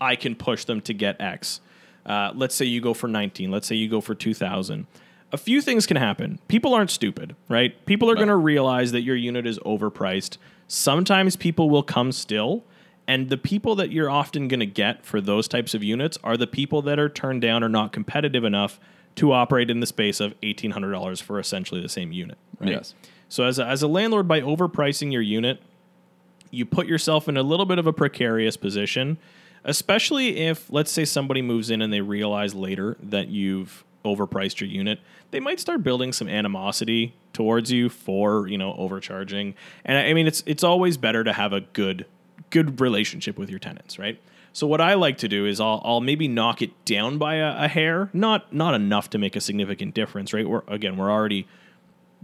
I can push them to get X. Uh, let's say you go for 19. Let's say you go for 2000. A few things can happen. People aren't stupid, right? People are going to realize that your unit is overpriced. Sometimes people will come still. And the people that you're often going to get for those types of units are the people that are turned down or not competitive enough to operate in the space of $1,800 for essentially the same unit. Right?
Yes.
So, as a, as a landlord, by overpricing your unit, you put yourself in a little bit of a precarious position, especially if, let's say, somebody moves in and they realize later that you've overpriced your unit. They might start building some animosity towards you for you know overcharging. And I I mean, it's it's always better to have a good good relationship with your tenants, right? So what I like to do is I'll, I'll maybe knock it down by a, a hair, not not enough to make a significant difference, right? We're again we're already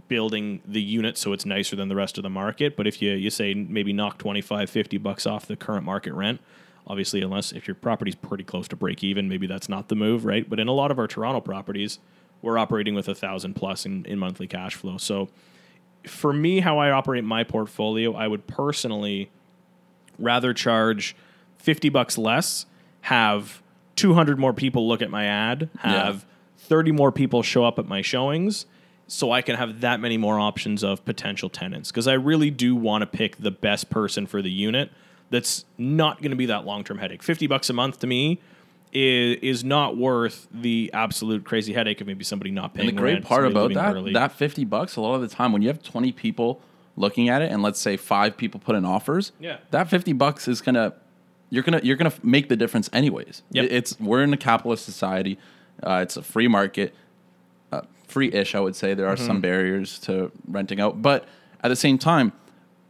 building the unit so it's nicer than the rest of the market. But if you, you say maybe knock 25, 50 bucks off the current market rent, obviously, unless if your property's pretty close to break even, maybe that's not the move, right? But in a lot of our Toronto properties, we're operating with a thousand plus in, in monthly cash flow. So for me, how I operate my portfolio, I would personally rather charge 50 bucks less, have 200 more people look at my ad, have 30 more people show up at my showings, so I can have that many more options of potential tenants because I really do want to pick the best person for the unit that's not going to be that long term headache. 50 bucks a month to me is, is not worth the absolute crazy headache of maybe somebody not paying
And the great
rent,
part about that,
early.
that 50 bucks, a lot of the time when you have 20 people looking at it and let's say five people put in offers,
Yeah.
that 50 bucks is going to, you're going to, you're going to make the difference anyways.
Yep.
It's, we're in a capitalist society. Uh, it's a free market, uh, free-ish, I would say. There are
Mm-hmm.
some barriers to renting out, but at the same time,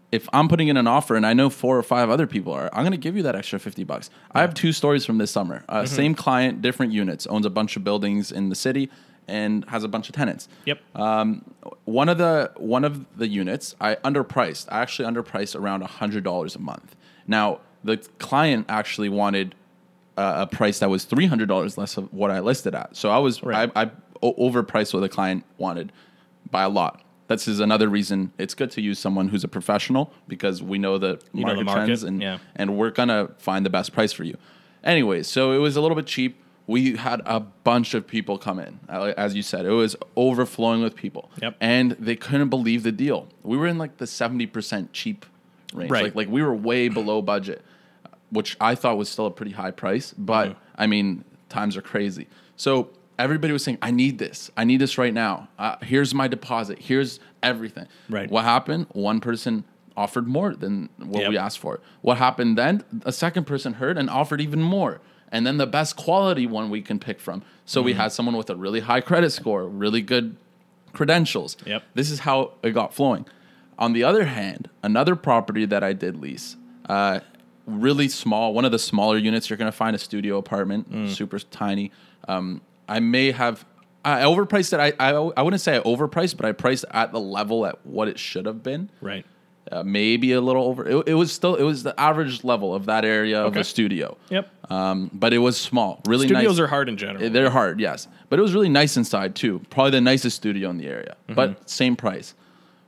if I'm putting in an offer and I know four or five other people are, I'm going to give you that extra 50 bucks. I have two stories from this summer. Uh,
Mm-hmm.
Same client, different units, owns a bunch of buildings in the city and has a bunch of tenants.
yep.
Um, one of the one of the units I underpriced. I actually underpriced around hundred dollars a month. Now the client actually wanted uh, a price that was three hundred dollars less of what I listed at. So I was
Right.
I, overpriced what the client wanted by a lot. This is another reason it's good to use someone who's a professional because we know the
You know
market,
the market,
trends and
yeah.
and we're gonna find the best price for you. Anyway, so it was a little bit cheap. We had a bunch of people come in, uh, as you said. It was overflowing with people,
Yep.
and they couldn't believe the deal. We were in like the seventy percent cheap range,
Right.
like like we were way below budget, which I thought was still a pretty high price. But
Mm-hmm.
I mean, times are crazy. So everybody was saying, "I need this. I need this right now. Uh, here's my deposit. Here's everything."
Right.
What happened? One person offered more than what
Yep.
we asked for. What happened then? A second person heard and offered even more. And then the best quality one we can pick from. So
Mm-hmm.
we had someone with a really high credit score, really good credentials.
Yep.
This is how it got flowing. On the other hand, another property that I did lease, uh, really small, one of the smaller units, you're going to find a studio apartment,
Mm.
super tiny. Um, I may have, I overpriced it. I, I, I wouldn't say I overpriced, but I priced at the level at what it should have been
right.
Uh, maybe a little over. It, it was still it was the average level of that area of
Okay.
a studio.
Yep.
Um, but it was small, really
Studios
nice.
are hard in general.
They're hard, yes, but it was really nice inside too. Probably the nicest studio in the area,
Mm-hmm.
but same price.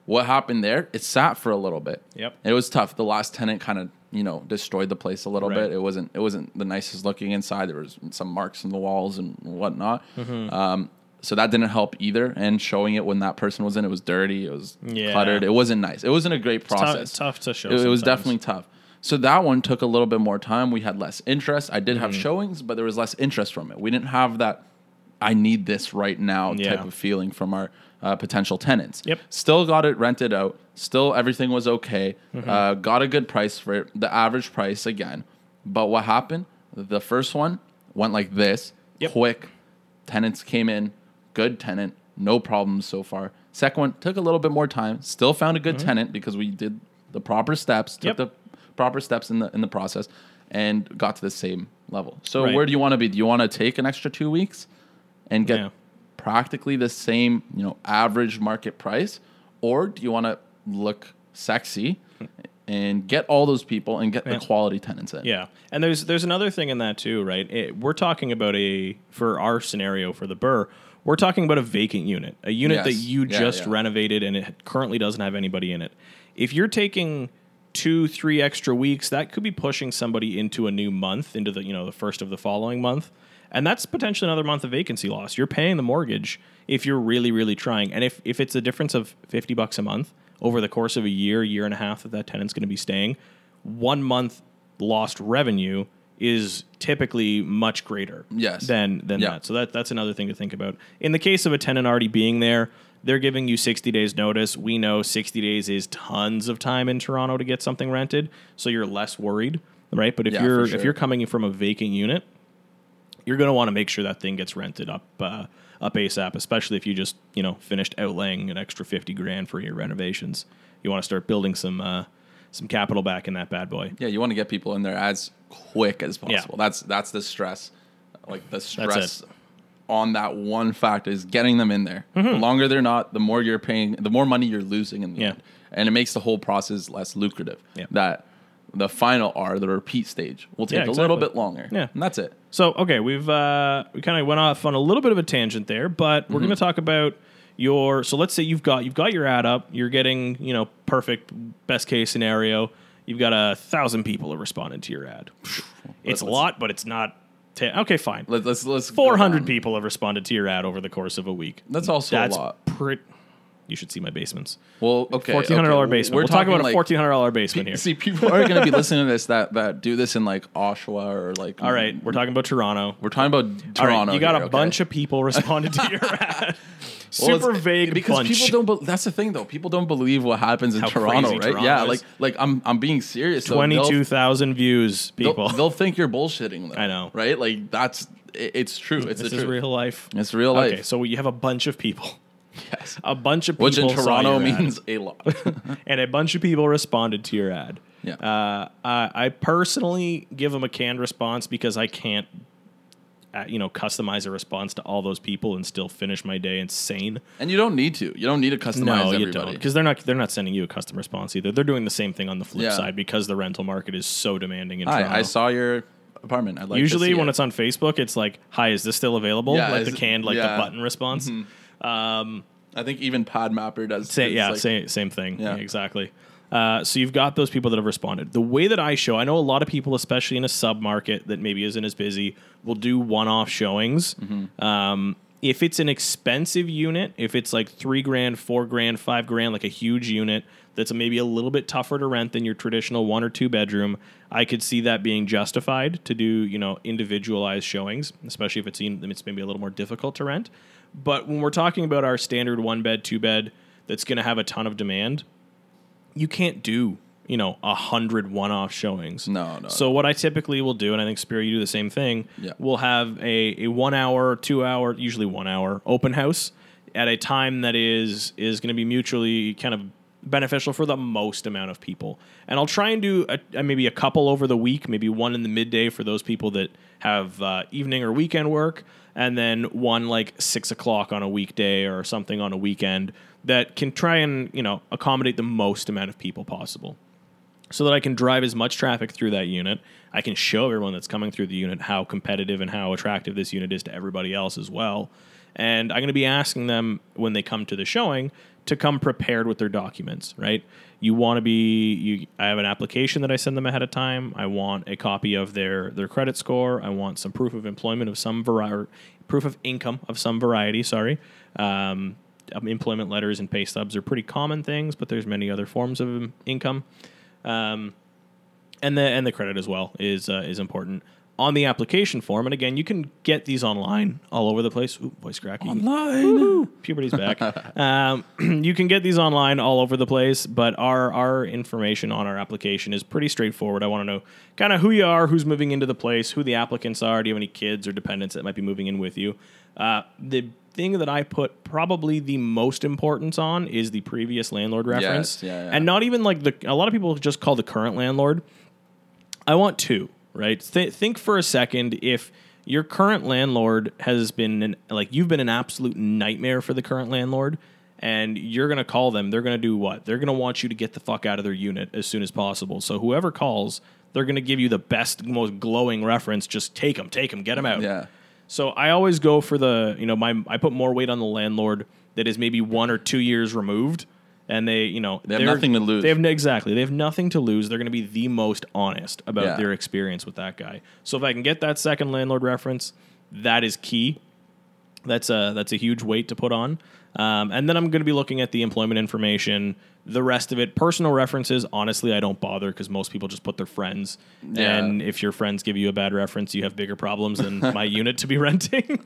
What happened there? It sat for a little bit.
Yep.
It was tough. The last tenant kind of you know destroyed the place a little
Right.
bit. It wasn't it wasn't the nicest looking inside. There was some marks in the walls and whatnot.
Mm-hmm.
Um, so that didn't help either. And showing it when that person was in, it was dirty. It was
Yeah.
cluttered. It wasn't nice. It wasn't a great
Tough-
process
tough to show
it, it was definitely tough. So that one took a little bit more time. We had less interest. I did have
Mm-hmm.
showings, but there was less interest from it. We didn't have that I need this right now
Yeah.
type of feeling from our uh, potential tenants.
Yep.
Still got it rented out. Still everything was okay.
Mm-hmm.
Uh, got a good price for it. The average price again. But what happened? The first one went like this.
Yep.
Quick. Tenants came in. Good tenant. No problems so far. Second one took a little bit more time. Still found a good tenant because we did the proper steps. Took
Mm-hmm. Yep.
the proper steps in the in the process, and got to the same level. So
Right.
where do you want to be? Do you want to take an extra two weeks and get
Yeah.
practically the same, you know, average market price, or do you want to look sexy and get all those people and get
Yeah.
the quality tenants in?
Yeah, and there's there's another thing in that too, right? It, we're talking about a for our scenario for the BRRRR, we're talking about a vacant unit, a unit that you
Yeah,
just
yeah.
renovated and it currently doesn't have anybody in it. If you're taking two, three extra weeks, that could be pushing somebody into a new month, into the you know the first of the following month, and that's potentially another month of vacancy loss. You're paying the mortgage if you're really really trying, and if if it's a difference of fifty bucks a month over the course of a year, year and a half that that tenant's going to be staying, one month lost revenue is typically much greater
Yes.
than than
Yeah.
that. So that that's another thing to think about. In the case of a tenant already being there, they're giving you 60 days notice. We know 60 days is tons of time in Toronto to get something rented, so you're less worried, right? But if
Yeah,
you're
for
if you're coming from a vacant unit, you're going to want to make sure that thing gets rented up uh, up ASAP, especially if you just you know finished outlaying an extra 50 grand for your renovations. You want to start building some uh, some capital back in that bad boy.
Yeah, you want to get people in there as quick as possible. Yeah. That's that's the stress. Like the stress on that one fact is getting them in there. The longer they're not, the more you're paying, the more money you're losing in the
Yeah.
end. And it makes the whole process less lucrative.
Yeah.
That the final R, the repeat stage, will take
Yeah,
a little bit longer.
Yeah.
And that's it.
So okay, we've uh, we kind of went off on a little bit of a tangent there, but
Mm-hmm.
we're going to talk about your. So let's say you've got you've got your ad up, you're getting you know perfect best case scenario. You've got a thousand people have responded to your ad. It's a lot, but it's not. Ten, okay, fine.
Let, let's let's
Four hundred people have responded to your ad over the course of a week.
That's also
That's
a lot.
Pretty, you should see my basements.
Well, okay,
Fourteen hundred dollar
okay.
basement.
We're
We'll talk about
talking
a fourteen hundred dollar basement here.
See, people are going to be listening to this that that do this in like Oshawa or like.
All right, we're talking about Toronto.
we're talking about
right,
Toronto.
you got
here,
a
okay?
bunch of people responded to your ad.
Well,
Super vague
because
bunch.
people don't. Be- that's the thing, though. People don't believe what happens in
How
Toronto, right?
Toronto
yeah,
is.
like like I'm I'm being serious.
Twenty-two thousand views,
They'll,
people.
they'll think you're bullshitting. Though,
I know.
right? Like that's it, it's true. It's
this is
truth.
real life.
It's real life.
Okay, so you have a bunch of people.
Yes.
A bunch of people,
Which in Toronto
your ad,
means a lot.
and a bunch of people responded to your ad.
Yeah.
Uh, I, I personally give them a canned response because I can't, you know, customize a response to all those people and still finish my day insane.
and you don't need to. You don't need to customize
No,
everybody.
you don't, because they're not they're not sending you a custom response either. They're doing the same thing on the flip
Yeah.
side because the rental market is so demanding in Toronto.
Hi, I saw your apartment. I'd like to
Usually, when
it.
it's on Facebook, it's like, "Hi, is this still available?"
Yeah,
like the canned, like
yeah. Mm-hmm.
the button response.
I think even PadMapper does.
Say, yeah,
like-
same same thing.
Yeah,
exactly. Uh, so you've got those people that have responded. The way that I show, I know a lot of people, especially in a sub market that maybe isn't as busy, will do one-off showings.
Mm-hmm.
Um, if it's an expensive unit, if it's like three grand, four grand, five grand, like a huge unit that's maybe a little bit tougher to rent than your traditional one or two bedroom, I could see that being justified to do you know individualized showings, especially if it's it's maybe a little more difficult to rent. But when we're talking about our standard one bed, two bed that's going to have a ton of demand, you can't do you know a hundred one-off showings.
No, no,
So what I typically will do, and I think Spiro, you do the same thing.
Yeah.
We'll have a, a one hour, two hour, usually one hour open house at a time that is is going to be mutually kind of beneficial for the most amount of people. And I'll try and do a, a- maybe a couple over the week, maybe one in the midday for those people that have uh, evening or weekend work, and then one like six o'clock on a weekday or something on a weekend that can try and you know accommodate the most amount of people possible so that I can drive as much traffic through that unit. I can show everyone that's coming through the unit how competitive and how attractive this unit is to everybody else as well. And I'm going to be asking them when they come to the showing to come prepared with their documents, right? You want to be you I have an application that I send them ahead of time. I want a copy of their their credit score. I want some proof of employment of some variety proof of income of some variety, sorry. Um, um, employment letters and pay stubs are pretty common things, but there's many other forms of income um, and the and the credit as well is uh, is important on the application form. And again, you can get these online all over the place. Ooh, voice cracking.
Online.
Puberty's back. um, you can get these online all over the place, but our our information on our application is pretty straightforward. I want to know kind of who you are, who's moving into the place, who the applicants are. Do you have any kids or dependents that might be moving in with you? Uh, the thing that I put probably the most importance on is the previous landlord reference,
yeah, yeah.
and not even like the. A lot of people just call the current landlord. I want two, right? Th- think for a second if your current landlord has been an, like you've been an absolute nightmare for the current landlord and you're going to call them, they're going to do what? They're going to want you to get the fuck out of their unit as soon as possible. So whoever calls, they're going to give you the best most glowing reference, just take them, take them, get them out.
Yeah.
So I always go for the, you know, my I put more weight on the landlord that is maybe 1 or 2 years removed and they, you know,
They have nothing to lose.
They have exactly. They have nothing to lose. They're going to be the most honest about
Yeah.
their experience with that guy. So if I can get that second landlord reference, that is key. That's a that's a huge weight to put on. Um, and then I'm going to be looking at the employment information, the rest of it, personal references. Honestly, I don't bother because most people just put their friends.
Yeah.
And if your friends give you a bad reference, you have bigger problems than my unit to be renting.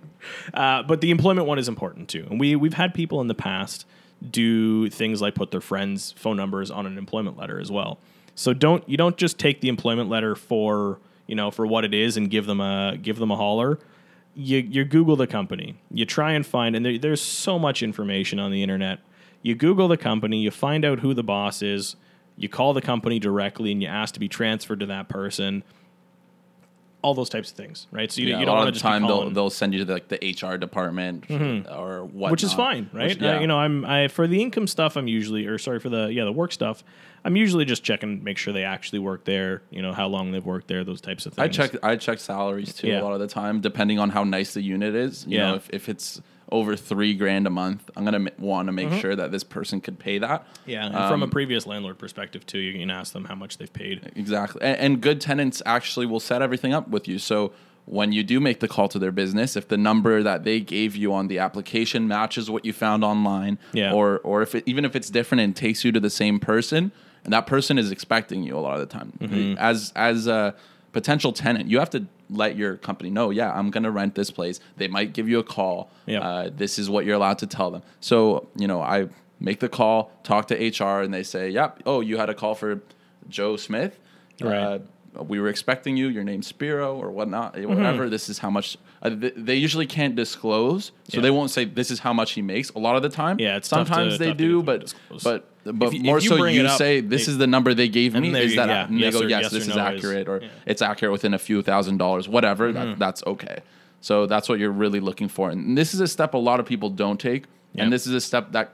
Uh, but the employment one is important too. And we we've had people in the past do things like put their friends' phone numbers on an employment letter as well. So don't you don't just take the employment letter for you know for what it is and give them a give them a holler. You you Google the company. You try and find and there, there's so much information on the internet. You Google the company. You find out who the boss is. You call the company directly and you ask to be transferred to that person. All those types of things, right? So you,
Yeah,
you don't want to
of
just
time they'll they'll send you to like the HR department mm-hmm. or what,
which is fine, right?
Which- yeah.
You know, I'm I for the income stuff. I'm usually, or sorry for the yeah the work stuff. I'm usually just checking, make sure they actually work there. You know, how long they've worked there, those types of things.
I check I check salaries too
Yeah.
a lot of the time, depending on how nice the unit is. You
Yeah.
know, if, if it's over three grand a month, I'm gonna want to make sure that this person could pay that.
Mm-hmm. Yeah, and from a
Um,
previous landlord perspective too, you can ask them how much they've paid.
Exactly. And, and good tenants actually will set everything up with you. So when you do make the call to their business, if the number that they gave you on the application matches what you found online,
Yeah.
or or if it, even if it's different and takes you to the same person, and that person is expecting you a lot of the time,
Mm-hmm.
as as a potential tenant, you have to let your company know, yeah, I'm going to rent this place. They might give you a call.
Yeah.
Uh, this is what you're allowed to tell them. So you know, I make the call, talk to HR, and they say, yep, oh, you had a call for Joe Smith.
Right.
Uh, we were expecting you. Your name's Spiro or whatnot,
Mm-hmm.
whatever. This is how much. Uh, th- they usually can't disclose, so
Yeah.
they won't say this is how much he makes. A lot of the time,
Yeah, it's tough to-
sometimes they do, but but but
you-
more so you
up,
say this
they-
is the number they gave me.
there
Is that
yeah,
and they
yes
go
or-
yes,
yes
this is
no is-
accurate, or
yeah. Mm-hmm.
it's accurate within a few thousand dollars, whatever. That, that's okay. So that's what you're really looking for, and this is a step a lot of people don't take,
Yeah.
and this is a step that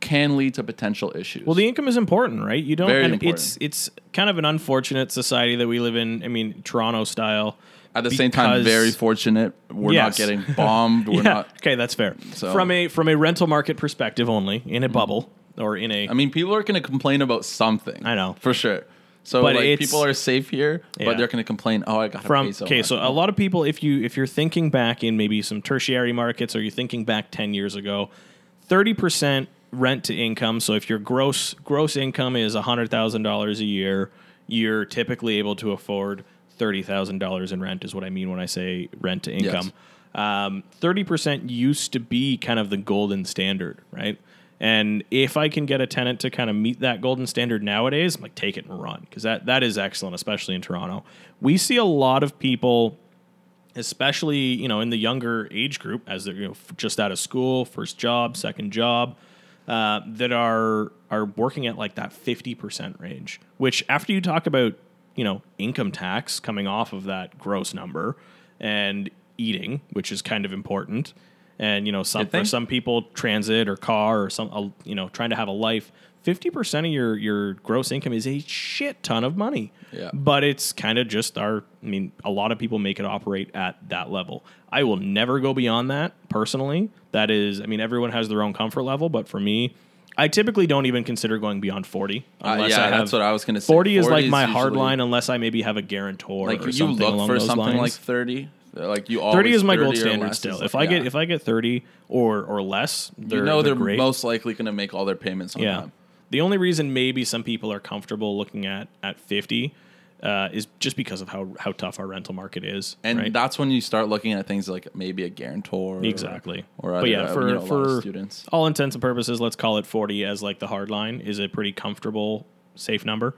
can lead to potential issues.
Well, the income is important, right? You don't,
Very important.
it's it's kind of an unfortunate society that we live in. I mean, Toronto style.
At the same time, very fortunate. We're
Yes.
not getting bombed. We're
yeah.
not.
okay, that's fair.
So-
from a from a rental market perspective only, in a mm-hmm. bubble or in a
I mean, people are going to complain about something.
I know.
for sure. So
But
like, people are safe here,
Yeah.
but they're going to complain. Oh, I got
from
pay so
okay so a lot of people if you if you're thinking back in maybe some tertiary markets or you're thinking back 10 years ago 30% rent to income so if your gross gross income is $100000 a year you're typically able to afford $30000 in rent is what i mean when i say rent to income um, 30% used to be kind of the golden standard right and if I can get a tenant to kind of meet that golden standard nowadays, I'm like take it and run because that that is excellent, especially in Toronto. We see a lot of people, especially you know in the younger age group, as they're you know just out of school, first job, second job, uh, that are are working at like that fifty percent range. Which after you talk about you know income tax coming off of that gross number and eating, which is kind of important. And you know, some for some people, transit or car or some, uh, you know, trying to have a life. Fifty percent of your your gross income is a shit ton of money.
Yeah.
But it's kind of just our. I mean, a lot of people make it operate at that level. I will never go beyond that personally. That is, I mean, everyone has their own comfort level, but for me, I typically don't even consider going beyond forty.
Uh,
Unless
yeah,
I have,
that's what I was going to say.
Forty is like my hard line, unless I maybe have a guarantor
Like
or
you
something
look
along
for
those
something
lines.
like thirty. Like you
Thirty is my
30
gold standard still.
is
If
like-
I get if I get thirty or or less, they're,
you know
they're,
they're most likely going to make all their payments on
yeah.
time.
The only reason maybe some people are comfortable looking at at fifty uh, is just because of how how tough our rental market is.
And
right?
that's when you start looking at things like maybe a guarantor.
Exactly.
Or,
but yeah,
uh,
for
you know,
for
students.
all intents and purposes, let's call it forty as like the hard line is a pretty comfortable, safe number.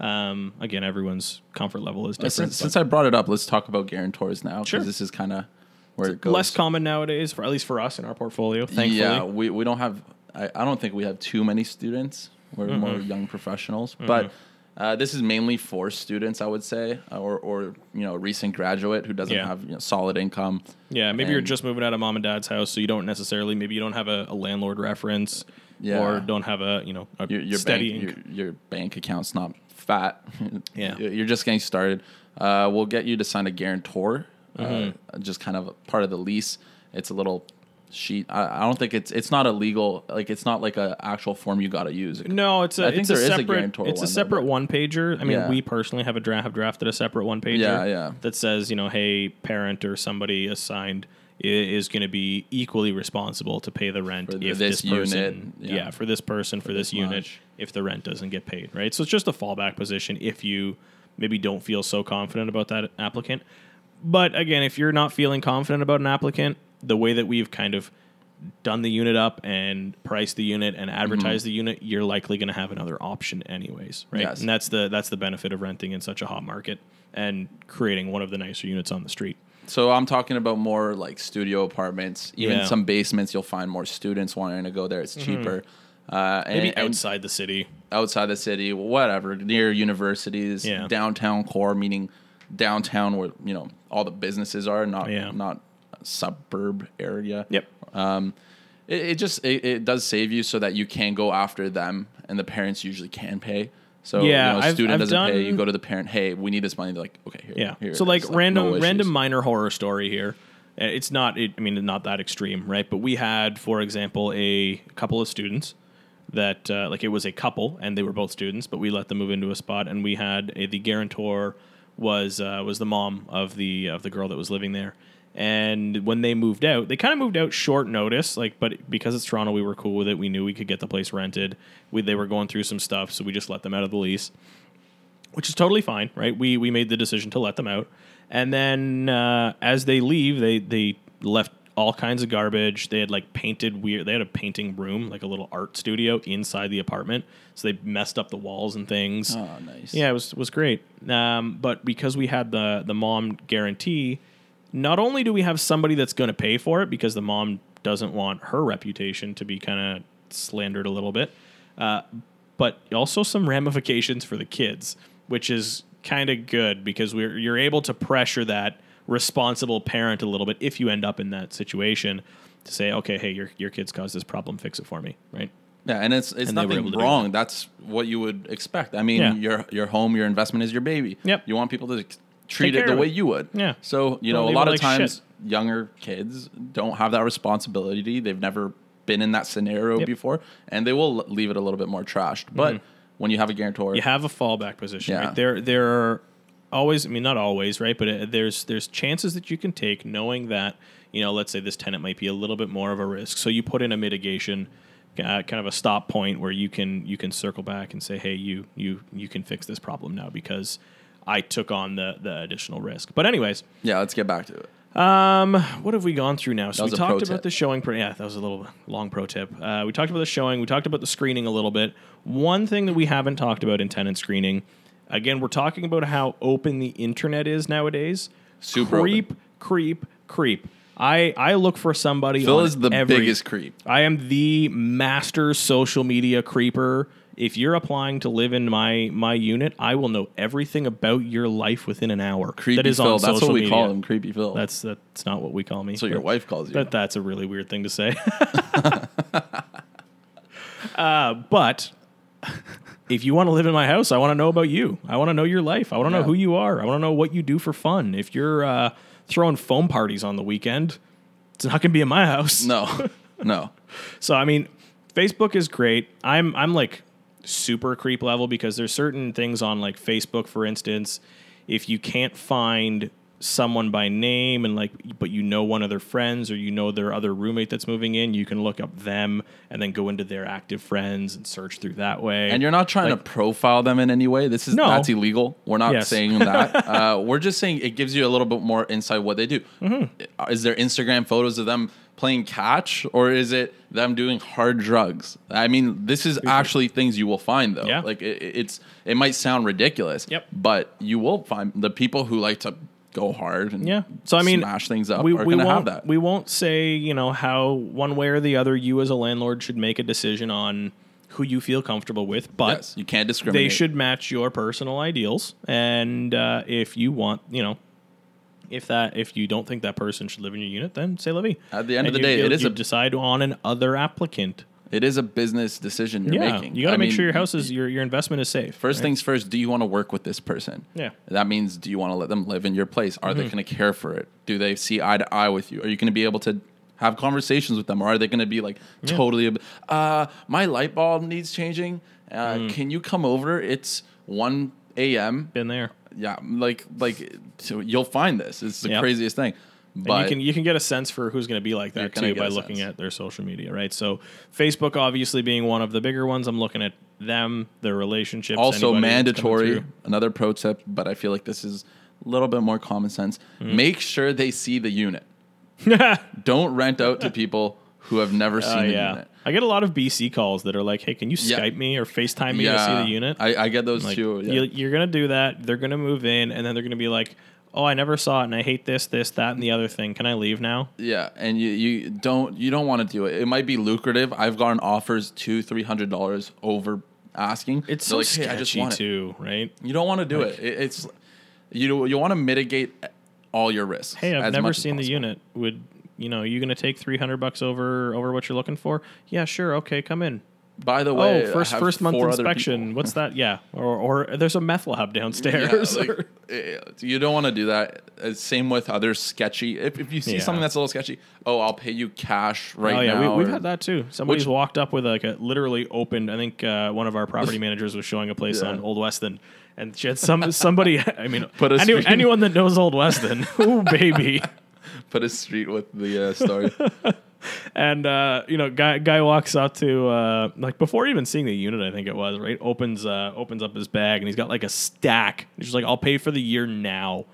Um, again, everyone's comfort level is different.
Since, since I brought it up, let's talk about guarantors now because
Sure.
this is kind of where it goes.
less common nowadays, for at least for us in our portfolio. Thankfully,
Yeah, we, we don't have. I, I don't think we have too many students. We're more
Mm-hmm.
young professionals, but uh, this is mainly for students, I would say, uh, or or you know, a recent graduate who doesn't
Yeah.
have you know, solid income.
Yeah, maybe you're
And-
just moving out of mom and dad's house, so you don't necessarily maybe you don't have a, a landlord reference,
Yeah.
or don't have a you know a
Your your
steady
bank
income.
your, your bank account's not fat.
Yeah.
You're you're just getting started. Uh, we'll get you to sign a guarantor,
Mm-hmm.
uh, just kind of a part of the lease. It's a little sheet. I, I don't think it's it's not illegal. Like it's not like a actual form you got to use.
No, it's a.
I think
it's
there
a
is a
separate,
guarantor
It's
one,
a separate one pager. I mean,
Yeah.
we personally have a draft have drafted a separate one pager.
Yeah, yeah.
That says, you know, hey, parent or somebody assigned is going to be equally responsible to pay the rent
For
if
this
this, person,
unit,
yeah.
yeah.
for this person for this,
this
unit
much.
if the rent doesn't get paid, right? So it's just a fallback position if you maybe don't feel so confident about that applicant. But again, if you're not feeling confident about an applicant, the way that we've kind of done the unit up and priced the unit and advertised the unit, you're likely going to have another option anyways, right?
Yes.
And that's the that's the benefit of renting in such a hot market and creating one of the nicer units on the street.
So I'm talking about more like studio apartments, even
Yeah. Mm-hmm.
some basements. You'll find more students wanting to go there. It's cheaper. Uh, and,
Maybe outside the city.
outside the city, whatever, near universities,
Yeah.
downtown core, meaning downtown where you know all the businesses are, not
Yeah.
not suburb area.
Yep.
Um, it, it just it, it does save you so that you can go after them, and the parents usually can pay. So
Yeah,
you know, a
I've-
student
I've
doesn't pay, you go to the parent. Hey, we need this money. They're like, okay, here.
Yeah.
here
so like random
no
random minor horror story here. Uh, It's not it, I mean not that extreme, right? But we had for example a couple of students that uh, like it was a couple and they were both students, but we let them move into a spot and we had a, the guarantor was uh, was the mom of the of the girl that was living there. And when they moved out, they kind of moved out short notice, like, but because it's Toronto, we were cool with it. We knew we could get the place rented. We, they were going through some stuff, so we just let them out of the lease, which is totally fine, right? We we made the decision to let them out, and then uh, as they leave, they they left all kinds of garbage. They had like painted weird. They had a painting room, like a little art studio inside the apartment. So they messed up the walls and things.
Oh, nice.
Yeah, it was was great. Um, but because we had the the mom guarantee, not only do we have somebody that's going to pay for it because the mom doesn't want her reputation to be kind of slandered a little bit, uh, but also some ramifications for the kids, which is kind of good because we're you're able to pressure that responsible parent a little bit if you end up in that situation to say, okay, hey, your your kids caused this problem, fix it for me, right?
Yeah, and it's it's
And
nothing
able to do
wrong. That's what you would expect. I mean,
Yeah.
your your home, your investment is your baby.
Yep.
You want people to treat it the way
it.
you would.
Yeah.
So you
Don't
know, a lot of
like
times
shit.
younger kids don't have that responsibility. They've never been in that scenario
Yep.
before, and they will leave it a little bit more trashed. But when you have a guarantor,
you have a fallback position.
Yeah.
Right? There, there are always. I mean, not always, right? But uh, there's there's chances that you can take, knowing that you know, let's say this tenant might be a little bit more of a risk. So you put in a mitigation, uh, kind of a stop point where you can you can circle back and say, hey, you you you can fix this problem now because I took on the the additional risk. But anyways,
yeah, let's get back to it.
um, what have we gone through now? So we
was a pro
talked about
tip.
the showing. Pro- yeah, that was a little long pro tip. Uh, we talked about the showing. We talked about the screening a little bit. One thing that we haven't talked about in tenant screening, again, we're talking about how open the internet is nowadays.
Super
creep, creep, creep. I I look for somebody.
Phil is the
every-
biggest creep.
I am the master social media creeper. If you're applying to live in my my unit, I will know everything about your life within an hour.
Creepy
that is
Phil.
on
That's what we
media.
call him, creepy Phil.
That's that's not what we call me.
So your wife calls you.
That that's a really weird thing to say. uh, but if you want to live in my house, I want to know about you. I want to know your life. I want to know who you are. I want to know what you do for fun. If you're uh, throwing foam parties on the weekend, it's not going to be in my house.
no, no.
So I mean, Facebook is great. I'm I'm like super creep level because there's certain things on like Facebook, for instance, if you can't find someone by name and like but you know one of their friends or you know their other roommate that's moving in you can look up them and then go into their active friends and search through that way
And you're not trying
Like-
to profile them in any way. This is
No.
that's illegal. We're not
Yes.
saying that. uh, we're just saying it gives you a little bit more insight what they do.
Mm-hmm.
Is there Instagram photos of them playing catch, or is it them doing hard drugs? I mean, this is actually things you will find though.
Yeah.
Like it, it's it might sound ridiculous.
Yep.
But you will find the people who like to go hard and
Yeah. So I mean,
smash things up
we, we won't
that.
we won't say you know how one way or the other you as a landlord should make a decision on who you feel comfortable with, but
yes, you can't discriminate.
they should match your personal ideals. And uh, if you want, you know, if that if you don't think that person should live in your unit, then say Levy.
At the end of the
you-
day, it is
you
a-
decide on an other applicant.
It is a business decision you're
yeah,
making.
you got to make
mean,
sure your house is your your investment is safe.
First
right?
things first, do you want to work with this person?
Yeah.
That means do you want to let them live in your place? Are they
Mm-hmm.
going to care for it? Do they see eye to eye with you? Are you going to be able to have conversations with them? Or are they going to be like totally, uh, my light bulb needs changing. Uh,
Mm.
Can you come over? It's 1 a.m.
been there.
Yeah, like, like so you'll find this. It's the
Yep.
craziest thing.
And you can you can get a sense for who's going to be like that too by looking
sense.
at their social media, right? So Facebook obviously being one of the bigger ones. I'm looking at them, their relationships.
also
anybody that's coming
mandatory another pro tip but i feel like this is a little bit more common sense
Mm-hmm.
make sure they see the unit don't rent out to people who have never seen
Uh,
the
yeah,
unit
I get a lot of BC calls that are like, "Hey, can you
Yeah.
Skype me or FaceTime me to see the unit?"
I, I get those
like,
too yeah.
you, you're gonna do that. They're gonna move in, and then they're gonna be like, "Oh, I never saw it, and I hate this, this, that, and the other thing. Can I leave now?"
yeah and you, you don't you don't want to do it it might be lucrative i've gotten offers two three hundred dollars over asking
It's
They're
so
like, "Hey,
sketchy
want it."
too, right?
you don't want to do
Like-
it. it it's you you want to mitigate all your risks
Hey, I've never seen the unit. Would you know? You gonna take three hundred bucks over over what you're looking for? Yeah, sure. Okay, come in.
By the way
oh, first first month inspection. What's that? Yeah, or or there's a meth lab
Yeah,
downstairs.
like, eh, you don't want to do that. Uh, Same with other sketchy. If, if you see
Yeah.
something that's a little sketchy, oh, I'll pay you cash right
oh yeah,
now.
we, we've had that too. Somebody's
Which-
walked up with like a literally opened. I think uh, one of our property managers was showing a place
Yeah.
on Old Weston, and she had some somebody. I mean,
Put a
any, anyone that knows Old Weston, ooh baby.
Put a street with the uh, story.
And uh, you know, guy guy walks up to uh, like before even seeing the unit, I think it was right. Opens uh, opens up his bag and he's got like a stack. He's just like, "I'll pay for the year now."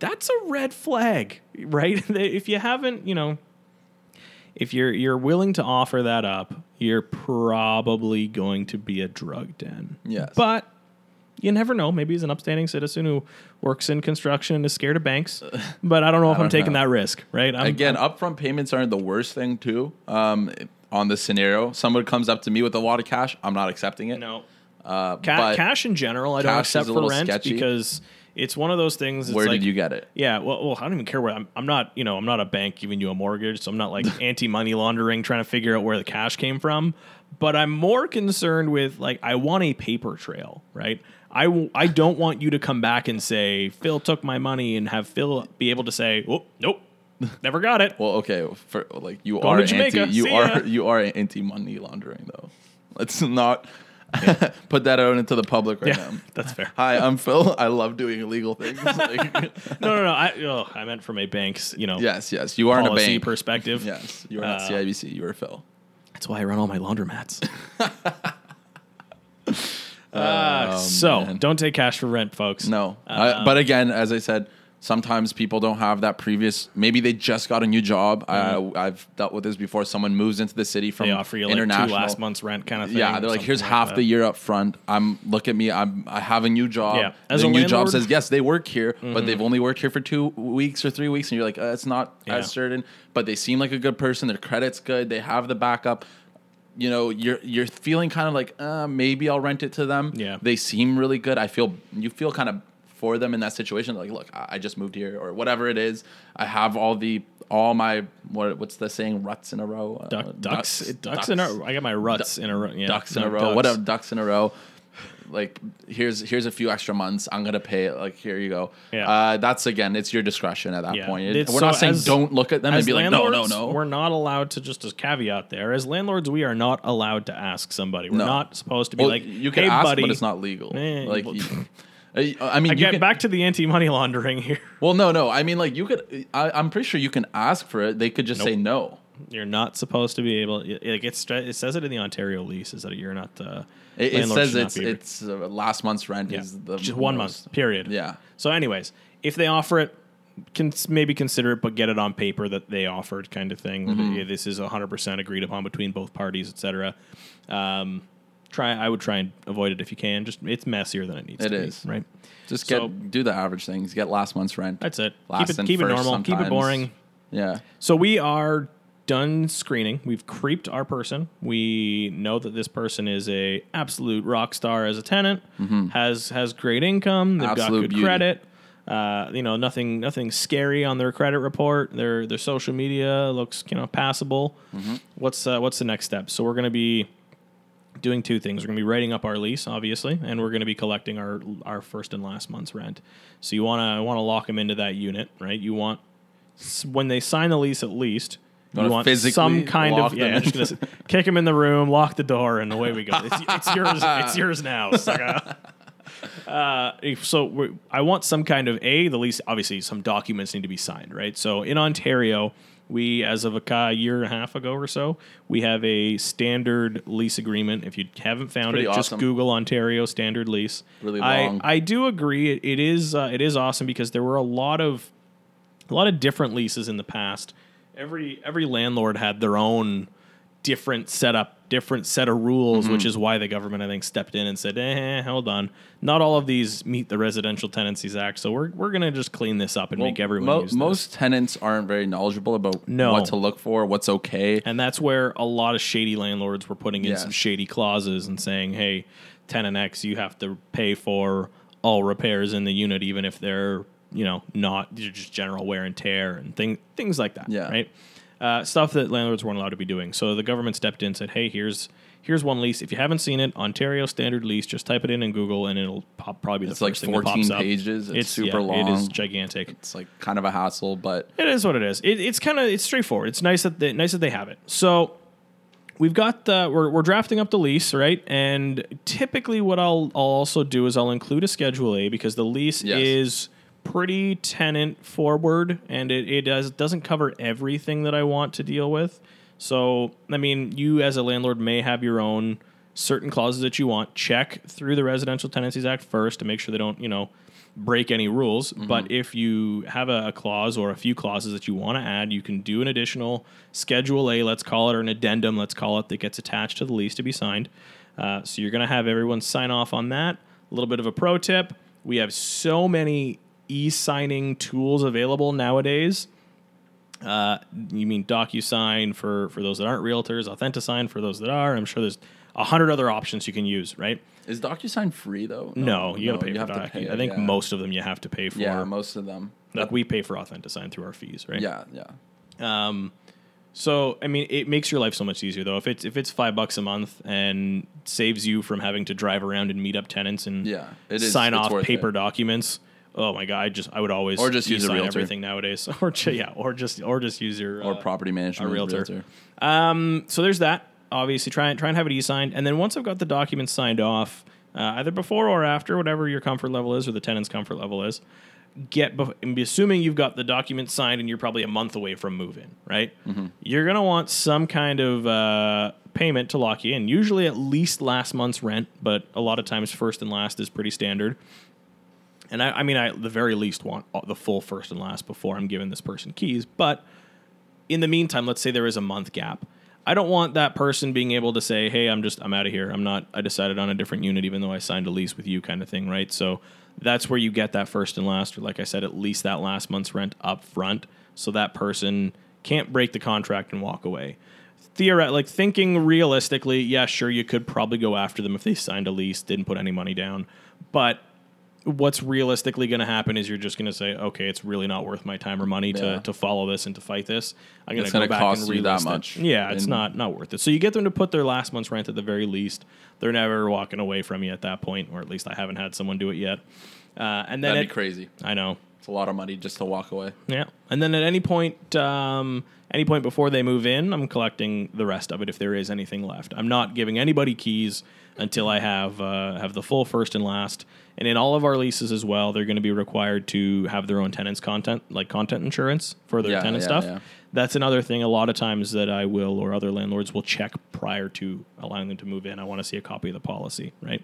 That's a red flag, right? if you haven't, you know, if you're you're willing to offer that up, you're probably going to be a drug den.
Yes.
but you never know. Maybe he's an upstanding citizen who works in construction and is scared of banks. But I don't know if I'm taking
know.
that risk, right? I'm,
Again, upfront payments aren't the worst thing too. Um, on this scenario, someone comes up to me with a lot of cash, I'm not accepting it.
no.
Uh,
Ca-
but
cash in general, I don't accept for rent
sketchy.
because it's one of those things. It's
where
like,
did you get it?
Yeah, well, well, I don't even care where I'm. I'm not, you know, I'm not a bank giving you a mortgage, so I'm not like anti money laundering trying to figure out where the cash came from. But I'm more concerned with like I want a paper trail, right? I w- I don't want you to come back and say Phil took my money and have Phil be able to say, oh, nope, never got it.
Well, okay, for like you
Going
are anti, you
See ya.
are you are anti money laundering though. Let's not put that out into the public right
yeah,
now.
that's fair.
Hi, I'm Phil. I love doing illegal things. Like,
No, no, no. I, oh, I meant from a bank's, you know,
yes, yes, you are in a
policy
bank.
perspective.
Yes, you are not
Uh,
CIBC. You are Phil.
That's why I run all my laundromats. Uh, so
Oh, man.
don't take cash for rent, folks.
No,
Uh,
I, but again, as I said, sometimes people don't have that previous. Maybe they just got a new job. I, I've dealt with this before. Someone moves into the city from
Mm-hmm. they offer you like
international.
last month's rent kind of thing.
Yeah, they're like, here's
like
half
that.
the year up front. I'm look at me. I'm I have a new job.
Yeah. As
the
a
new job
landlord- Mm-hmm.
says yes, they work here, but they've only worked here for two weeks or three weeks, and you're like, uh, it's not
Yeah.
as certain. But they seem like a good person. Their credit's good. They have the backup. You know, you're you're feeling kind of like uh, maybe I'll rent it to them.
Yeah.
they seem really good. I feel you feel kind of for them in that situation. Like, look, I just moved here or whatever it is. I have all the all my what what's the saying ruts in a row. Uh,
Duck, ducks, ducks, in a. I got my ruts in a row. Yeah,
ducks in
no,
a row.
ducks.
Whatever, ducks in a row. Like here's here's a few extra months. I'm gonna pay it. Like here you go.
Yeah.
Uh, that's again, it's your discretion at that
Yeah.
point.
It's-
we're
so
not saying
as-
don't look at them and be like no no no.
we're not allowed to. Just as caveat there, as landlords, we are not allowed to ask somebody. We're
No.
not supposed to be
well,
like,
you can
"Hey,
ask,
buddy."
but it's not legal.
Eh,
like
well-
you- I mean,
I
you
get
can,
back to the anti-money laundering here.
Well, no, no. I mean, like you could. I, I'm pretty sure you can ask for it. They could just say no.
You're not supposed to be able. It, it. It says it in the Ontario lease is that you're not. Uh,
It, it says it's
be-
it's uh, last month's rent
Yeah.
is the
just one
most.
month period.
Yeah.
So, anyways, if they offer it, can maybe consider it, but get it on paper that they offered, kind of thing.
Mm-hmm.
Yeah, This is 100 percent agreed upon between both parties, etc. Um, try. I would try and avoid it if you can. Just it's messier than it needs
It
to
is.
be. Right.
Just get
So-
do the average things. Get last month's rent.
That's it.
Last
keep it keep it normal. Keep it boring.
Yeah.
So we are done screening. We've creeped our person. We know that this person is a absolute rock star as a tenant. Has has great income. They've
Mm-hmm. Absolute
got good
beauty.
credit. Uh, you know, nothing nothing scary on their credit report. Their their social media looks you know passable.
Mm-hmm.
What's uh, what's the next step? So we're going to be doing two things. We're going to be writing up our lease, obviously, and we're going to be collecting our our first and last month's rent. So you want to want to lock them into that unit, right? You want when they sign the lease, at least you want some kind of yeah. just gonna s- kick him in the room, lock the door, and away we go. It's, it's yours. It's yours now, sucker. Uh, so we I want some kind of a the lease. Obviously, some documents need to be signed, right? So in Ontario, we as of a year and a half ago or so, we have a standard lease agreement. If you haven't found it,
pretty
just. Google Ontario standard lease.
Really
I
long.
I do agree. It, it is uh, it is awesome because there were a lot of a lot of different leases in the past. Every every landlord had their own different setup, different set of rules,
Mm-hmm.
which is why the government I think stepped in and said, "Eh, hold on, not all of these meet the Residential Tenancies Act, so we're we're gonna just clean this up and make everyone
Mo-
use this."
most tenants aren't very knowledgeable about
No.
what to look for, what's okay.
And that's where a lot of shady landlords were putting in
Yes.
some shady clauses and saying, "Hey, tenant X, you have to pay for all repairs in the unit, even if they're you know not just general wear and tear and thing, things like that."
Yeah.
Right. Uh, stuff that landlords weren't allowed to be doing. So the government stepped in and said, "Hey, here's here's one lease. If you haven't seen it, Ontario standard lease. Just type it in in Google, and it'll pop, probably be the
It's like
first thing that
14
pops up.
pages. It's super
yeah, It is gigantic.
It's like kind of a hassle, but
It is what it is. It, it's kind of it's straightforward. It's nice that they, nice that they have it. So we've got the we're, we're drafting up the lease right and typically what I'll, I'll also do is i'll include a schedule a because the lease
Yes.
is pretty tenant forward and it, it does doesn't cover everything that i want to deal with so i mean you as a landlord may have your own certain clauses that you want check through the residential tenancies act first to make sure they don't you know break any rules. But if you have a, a clause or a few clauses that you want to add, you can do an additional Schedule A, let's call it, or an addendum, let's call it, that gets attached to the lease to be signed. Uh, so you're going to have everyone sign off on that. A little bit of a pro tip: we have so many e-signing tools available nowadays. Uh, you mean DocuSign for for those that aren't realtors, AuthentiSign for those that are. I'm sure there's a hundred other options you can use, right?
Is DocuSign free though?
No, you gotta pay
you
for
have to pay,
I think
yeah.
most of them you have to pay for.
Yeah, most of them.
like we pay for AuthentiSign through our fees, right?
Yeah, yeah.
Um, So I mean, it makes your life so much easier though. If it's if it's five bucks a month and saves you from having to drive around and meet up tenants and
Yeah, is-
sign off paper
it.
documents. Oh my god, I just I would always
Or just use a realtor.
everything nowadays, or ju- yeah, or just or just use your
Or
uh,
property management.
a realtor.
realtor.
Um, so there's that. Obviously, try and try and have it e-signed, and then once I've got the documents signed off, uh, either before or after, whatever your comfort level is or the tenant's comfort level is, get. Be assuming you've got the documents signed and you're probably a month away from move-in, right? You're gonna want some kind of uh, payment to lock you in. Usually at least last month's rent, but a lot of times first and last is pretty standard. And I, I mean, I the very least want the full first and last before I'm giving this person keys, but in the meantime, let's say there is a month gap. I don't want that person being able to say, "Hey, I'm just I'm out of here. I'm not. I decided on a different unit, even though I signed a lease with you," kind of thing, right? So that's where you get that first and last, or like I said, at least that last month's rent up front, so that person can't break the contract and walk away. Theoret, like thinking realistically, yeah, sure, you could probably go after them if they signed a lease, didn't put any money down, but what's realistically going to happen is you're just going to say, okay, it's really not worth my time or money to,
Yeah.
to follow this and to fight this. I'm going to go
gonna
back
cost
and
you that
relist it."
much.
Yeah, it's
And-
not not worth it. So you get them to put their last month's rent at the very least. They're never walking away from you at that point, or at least I haven't had someone do it yet. Uh, and then
That'd
at-
be crazy.
I know.
It's a lot of money just to walk away.
Yeah, and then at any point, um, any point before they move in, I'm collecting the rest of it if there is anything left. I'm not giving anybody keys until I have uh, have the full first and last. And in all of our leases as well, they're going to be required to have their own tenants content, like content insurance for their
Yeah,
tenant
yeah,
stuff.
yeah.
That's another thing. A lot of times that I will or other landlords will check prior to allowing them to move in. I want to see a copy of the policy, right?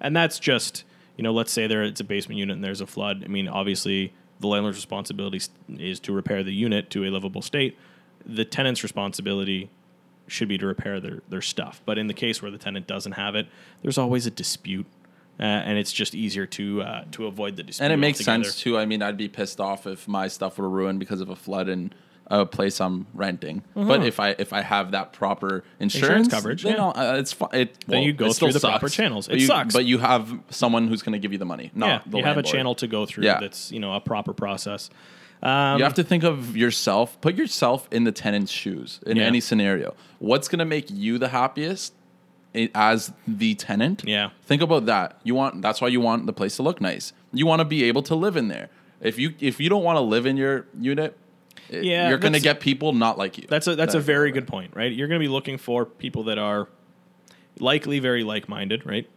And that's just you know, let's say there it's a basement unit and there's a flood. I mean, obviously the landlord's responsibility is to repair the unit to a livable state. The tenant's responsibility should be to repair their, their stuff. But in the case where the tenant doesn't have it, there's always a dispute, uh, and it's just easier to uh, to avoid the dispute.
And it makes
altogether.
sense too. I mean, I'd be pissed off if my stuff were ruined because of a flood in a place I'm renting. But if I if I have that proper insurance,
coverage,
then
yeah.
Uh, it's fine. It,
Then
well,
you go through the proper
sucks.
channels.
But
It
you,
sucks.
but you have someone who's going to give you the money. Not
yeah,
the
you have a channel to go through
Yeah.
that's you know a proper process.
Um, you have to think of yourself. Put yourself in the tenant's shoes in
Yeah.
any scenario. What's going to make you the happiest as the tenant?
Yeah.
Think about that. You want that's why you want the place to look nice. You want to be able to live in there. If you if you don't want to live in your unit,
Yeah,
you're going to get people not like you.
That's a that's a very good point, right? You're going to be looking for people that are likely very like-minded, right?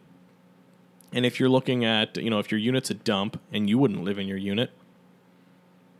And if you're looking at, you know, if your unit's a dump and you wouldn't live in your unit,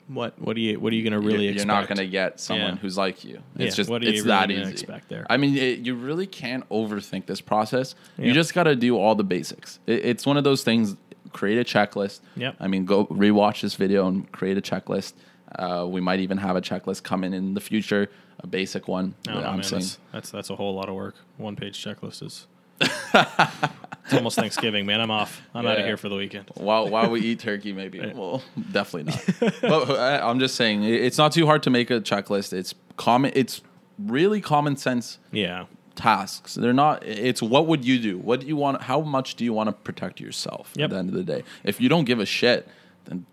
what what do you what are you going to really
you're,
expect?
you're not going to get someone
Yeah.
who's like you. It's
Yeah,
just
what are you
it's
really
that easy.
expect there?
I mean, it, you really can't overthink this process.
Yeah.
You just got to do all the basics. It, it's one of those things. Create a checklist.
Yep.
I mean, go rewatch this video and create a checklist. Uh, we might even have a checklist coming in the future, a basic one. I'm
man. That's, that's that's a whole lot of work. One page checklist is. it's almost Thanksgiving, man. I'm off. I'm out of here for the weekend.
while while we eat turkey, maybe. Well, definitely not. but I, I'm just saying, it's not too hard to make a checklist. It's common. It's really common sense
Yeah,
tasks. They're not. It's what would you do? What do you want? How much do you want to protect yourself?
Yep.
At the end of the day, if you don't give a shit, then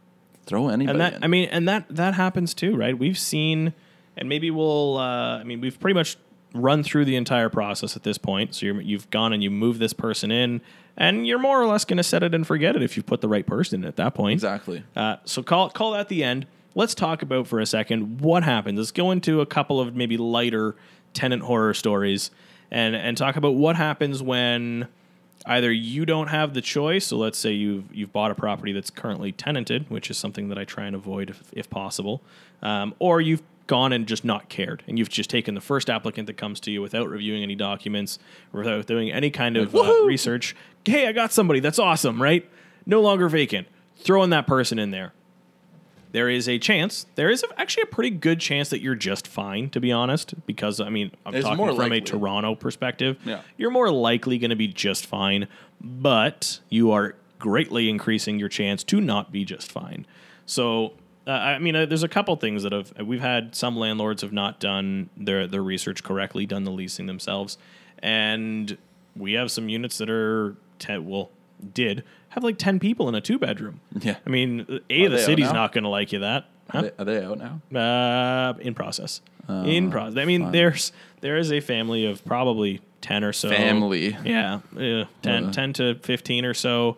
throw anybody.
and that. I mean, and that that happens too, right? We've seen, and maybe we'll. Uh, I mean, we've pretty much run through the entire process at this point. So you're, you've gone and you move this person in, and you're more or less going to set it and forget it if you put the right person in at that point.
exactly.
Uh, so call call that the end. Let's talk about for a second what happens. Let's go into a couple of maybe lighter tenant horror stories. and and talk about what happens when either you don't have the choice. So let's say you've you've bought a property that's currently tenanted, which is something that I try and avoid if, if possible, um, or you've gone and just not cared, and you've just taken the first applicant that comes to you without reviewing any documents, without doing any kind of uh, research. Hey, I got somebody. That's awesome, right? No longer vacant. Throwing that person in there there is a chance. There is actually a pretty good chance that you're just fine, to be honest. Because I mean, I'm
It's
talking from
likely.
a Toronto perspective.
Yeah.
You're more likely going to be just fine, but you are greatly increasing your chance to not be just fine. So. Uh, I mean, uh, there's a couple things that have we've had some landlords have not done their their research correctly, done the leasing themselves, and we have some units that are ten, well did have like ten people in a two bedroom.
Yeah.
I mean, a
Are
the city's not going to like you that.
Are they, are they out now?
Uh, in process. in process. I mean,
fun.
there's there is a family of probably ten or so.
Family.
Yeah, uh, 10,
Uh.
10 to fifteen or so.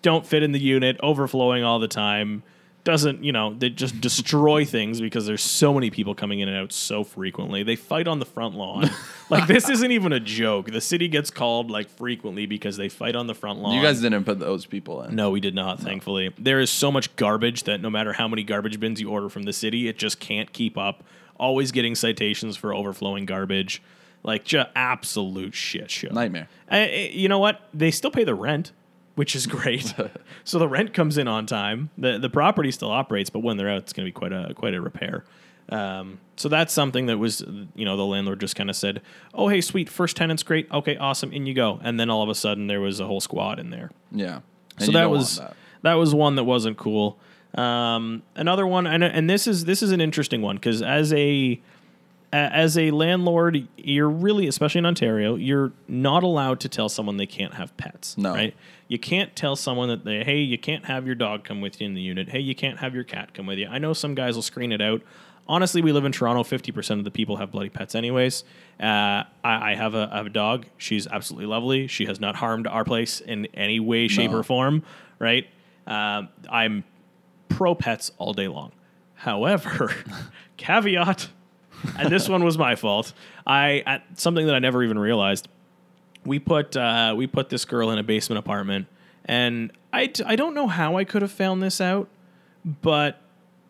Don't fit in the unit, overflowing all the time. Doesn't you know? They just destroy things because there's so many people coming in and out so frequently. They fight on the front lawn. like this isn't even a joke. The city gets called like frequently because they fight on the front lawn.
You guys didn't put those people in.
No, we did not, thankfully. There is so much garbage that no matter how many garbage bins you order from the city, it just can't keep up. Always getting citations for overflowing garbage. Like, just absolute shit show.
Nightmare.
I- I- you know what? They still pay the rent, which is great. so the rent comes in on time. The the property still operates, but when they're out, it's going to be quite a quite a repair. Um, so that's something that was, you know, the landlord just kind of said, "Oh, hey, sweet, first tenant's great. Okay, awesome, in you go." And then all of a sudden, there was a whole squad in there
Yeah. And
so that was
that.
that. was one that wasn't cool. Um, another one, and and this is this is an interesting one because as a a- as a landlord, you're really, especially in Ontario, you're not allowed to tell someone they can't have pets.
No.
right? You can't tell someone that they, hey, you can't have your dog come with you in the unit. Hey, you can't have your cat come with you. I know some guys will screen it out. Honestly, we live in Toronto. Fifty percent of the people have bloody pets, anyways. Uh, I, I have a I have a dog. She's absolutely lovely. She has not harmed our place in any way, shape,
No.
or form. Right? Um, I'm pro pets all day long. However, caveat, and this one was my fault. I at, something that I never even realized. We put uh, we put this girl in a basement apartment, and I, d- I don't know how I could have found this out, but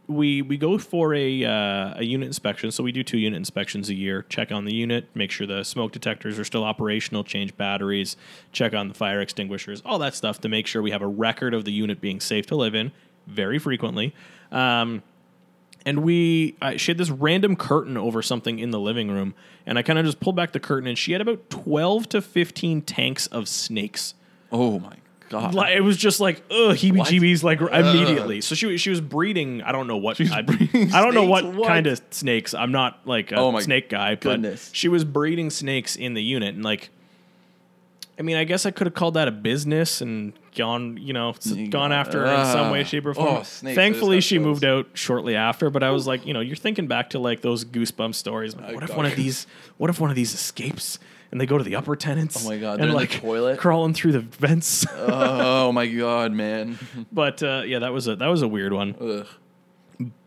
we we go for a uh, a unit inspection. So we do two unit inspections a year. Check on the unit, make sure the smoke detectors are still operational, change batteries, check on the fire extinguishers, all that stuff to make sure we have a record of the unit being safe to live in. Very frequently. Um, and we she had this random curtain over something in the living room and i kind of just pulled back the curtain and she had about 12 to 15 tanks of snakes
Oh my god.
like, it was just like ugh heebie jeebies like immediately so she, she was breeding i don't know what I,
breeding
I don't know what,
What?
kind of snakes i'm not like a
Oh
snake guy
goodness.
but she was breeding snakes in the unit and like I mean, I guess I could have called that a business and gone, you know,
You
gone
got-
after her in some way, shape, or form.
Oh, snakes, I
Thankfully,
just
she moved out shortly after. But I was like, you know, you're thinking back to like those goosebump stories. Like, what if one of these? What if one of these escapes and they go to the upper tenants?
Oh my God,
and
they're in the
like
toilet?
crawling through the vents.
oh my god, man.
but uh, yeah, that was a that was a weird one.
Ugh.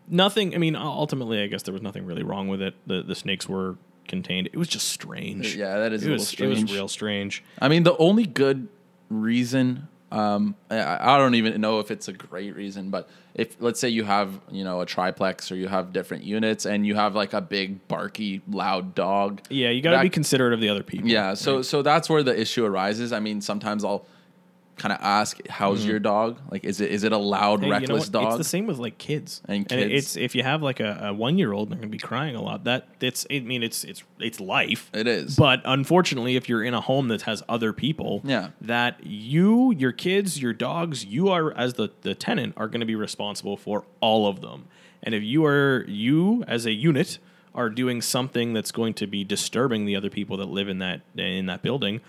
Nothing. I mean, ultimately, I guess there was nothing really wrong with it. The the snakes were contained. It was just strange.
Yeah, that is
it
a
was
little
it was real strange.
I mean, the only good reason, um, I, I don't even know if it's a great reason, but if let's say you have, you know, a triplex or you have different units and you have like a big, barky, loud dog.
Yeah, you got to
that-
be considerate of the other people.
Yeah, so so that's where the issue arises. I mean, sometimes I'll kind of ask, "How's mm-hmm. your dog? Like, is it is it a loud.
Hey, you know
reckless dog?"
It's the same with like kids
And kids.
it's if you have like a, a one year old, they're going to be crying a lot. That it's I mean it's it's it's life.
It is.
But unfortunately, if you're in a home that has other people,
Yeah.
that you, your kids, your dogs, you are as the the tenant are going to be responsible for all of them. And if you are you as a unit are doing something that's going to be disturbing the other people that live in that in that building.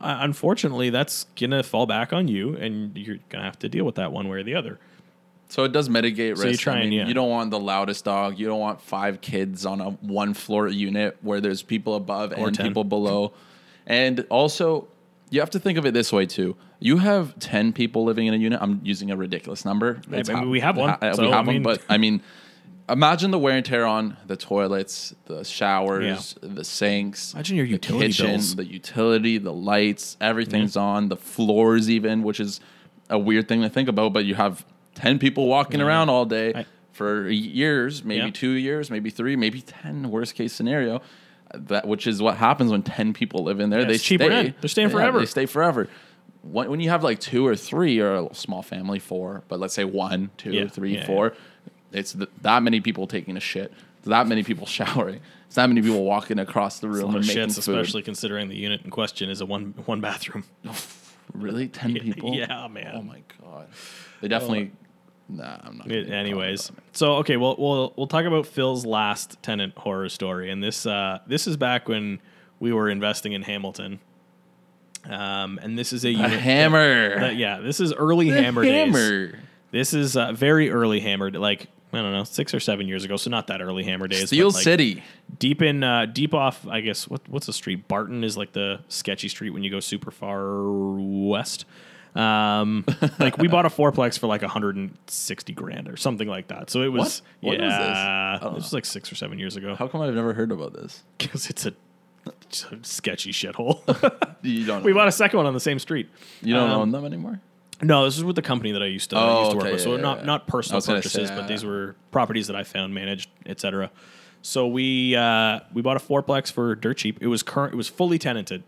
Uh, unfortunately, that's gonna fall back on you, and you're gonna have to deal with that one way or the other.
So it does mitigate
So you
risk.
try
I mean,
yeah.
you don't want the loudest dog. You don't want five kids on a one floor unit where there's people above and
10.
people below. And also, you have to think of it this way too. You have ten people living in a unit. I'm using a ridiculous number. It's
I mean, we have one, so,
we have
I mean-
one, but I mean, imagine the wear and tear on the toilets, the showers, the sinks.
Imagine your
the
utility
kitchen,
bills.
the utility, the lights, everything's on. The floors, even, which is a weird thing to think about. But you have ten people walking around all day
I-
for years, maybe
Yeah.
two years, maybe three, maybe ten. Worst case scenario. That which is what happens when ten people live in there.
Yeah,
they stay.
rent. They're staying
Yeah,
forever.
They stay forever. When, when you have like two or three, or a small family, four, but let's say one, two,
Yeah,
three,
yeah,
four, it's th- that many people taking a shit, that many people showering, it's that many people walking across the room and making
shits,
food.
especially considering the unit in question is a one one bathroom.
Really, ten people?
Yeah, man.
Oh my god, they definitely. Nah, I'm not.
It- anyways, so okay, well, we'll we'll talk about Phil's last tenant horror story, and this uh, this is back when we were investing in Hamilton, um, and this is a,
a hammer.
that- yeah, this is early
The
hammer, days. This is uh, very early hammered, like I don't know, six or seven years ago, so not that early hammer days.
Steel
like,
City.
deep in uh, deep off i guess what what's the street barton is like the sketchy street when you go super far west um like we bought a fourplex for like 160 grand or something like that so it was
What? What was this?
yeah this was like six or seven years ago
How come I've never heard about this?
because it's a, sketchy shithole
You don't.
we bought a second one on the same street
You don't
um,
own them anymore.
No, this is with the company that I used to,
Oh,
used to work
okay,
with. So
yeah,
not
yeah.
not personal purchases,
say,
but these were properties that I found, managed, etc. So we uh, we bought a fourplex for dirt cheap. It was current. It was fully tenanted.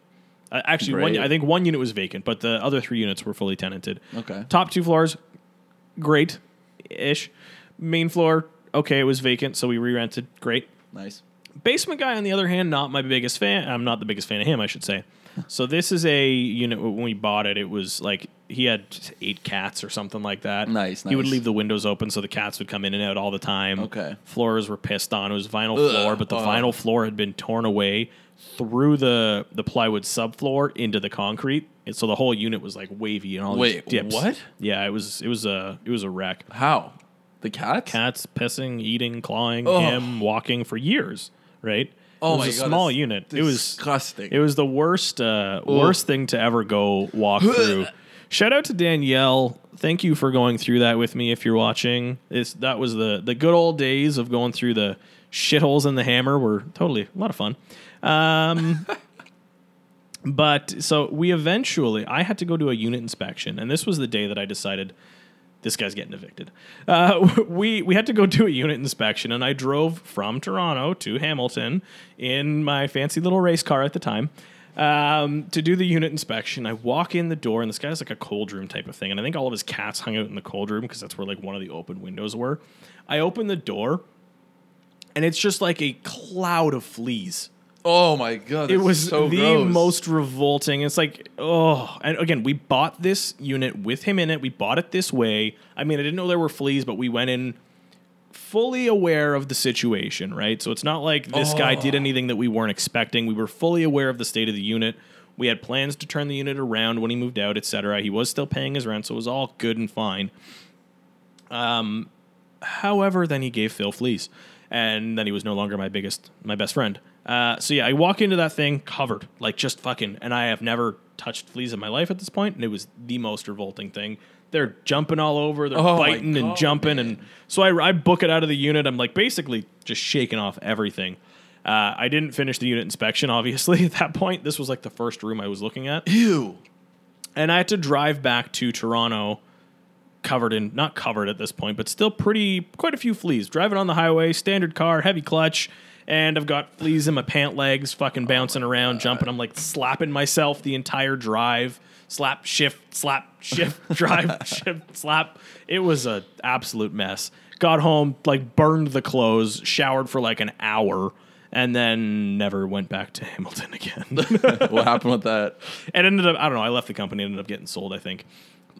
Uh, actually, one I think one unit was vacant, but the other three units were fully tenanted.
Okay.
Top two floors, great, ish. Main floor, okay, it was vacant, so we re-rented. Great.
Nice.
Basement guy, on the other hand, not my biggest fan. I'm not the biggest fan of him, I should say. So this is a unit. When we bought it, it was like he had eight cats or something like that.
Nice,
He would leave the windows open so the cats would come in and out all the time.
Okay.
Floors were pissed on. It was vinyl
Ugh,
floor, but the vinyl floor had been torn away through the the plywood subfloor into the concrete. And so the whole unit was like wavy and all
Wait,
these dips.
what?
Yeah, it was it was a it was a wreck.
How? The cats?
Cats pissing, eating, clawing, him walking for years. Right.
Oh
it was
my
a
God,
small
it's
unit. It was
disgusting.
it was the worst uh, worst thing to ever go walk through. Shout out to Danielle. Thank you for going through that with me. If you're watching, it's, that was the the good old days of going through the shitholes in the hammer. Were totally a lot of fun. Um, but so we eventually, I had to go to a unit inspection, and this was the day that I decided this guy's getting evicted. Uh, we we had to go do a unit inspection, and I drove from Toronto to Hamilton in my fancy little race car at the time um, to do the unit inspection. I walk in the door, and this guy's like a cold room type of thing, and I think all of his cats hung out in the cold room because that's where like one of the open windows were. I open the door, and it's just like a cloud of fleas
oh my god.
it was
so
the
gross.
most revolting. It's like, oh, and again, we bought this unit with him in it. We bought it this way. I mean, I didn't know there were fleas, but we went in fully aware of the situation, right? So it's not like this guy did anything that we weren't expecting. We were fully aware of the state of the unit. We had plans to turn the unit around when he moved out, etc. He was still paying his rent, so it was all good and fine. Um, however, then he gave Phil fleas, and then he was no longer my biggest, my best friend. Uh, so yeah, I walk into that thing covered, like just fucking, and I have never touched fleas in my life at this point, and it was the most revolting thing. They're jumping all over, they're
Oh my
biting and
God,
jumping,
man.
and so I, I book it out of the unit. I'm like basically just shaking off everything. Uh, I didn't finish the unit inspection, obviously. At that point, this was like the first room I was looking at
Ew.
and I had to drive back to Toronto, covered in not covered at this point, but still pretty quite a few fleas. Driving on the highway, standard car, heavy clutch, and I've got fleas in my pant legs, fucking bouncing around, jumping. I'm like slapping myself the entire drive. Slap, shift, slap, shift, drive, shift, slap. It was a absolute mess. Got home, like burned the clothes, showered for like an hour, and then never went back to Hamilton again.
what happened with that?
and ended up, I don't know, I left the company, ended up getting sold, I think.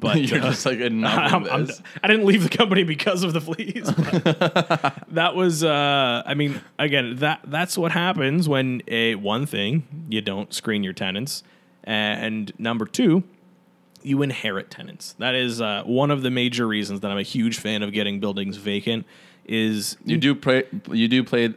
But
You're
uh,
just like enough
I'm- I'm- I didn't leave the company because of the fleas. that was, uh, I mean, again, that that's what happens when a one thing you don't screen your tenants, and number two, you inherit tenants. That is uh, one of the major reasons that I'm a huge fan of getting buildings vacant. Is
You do pray. You do play.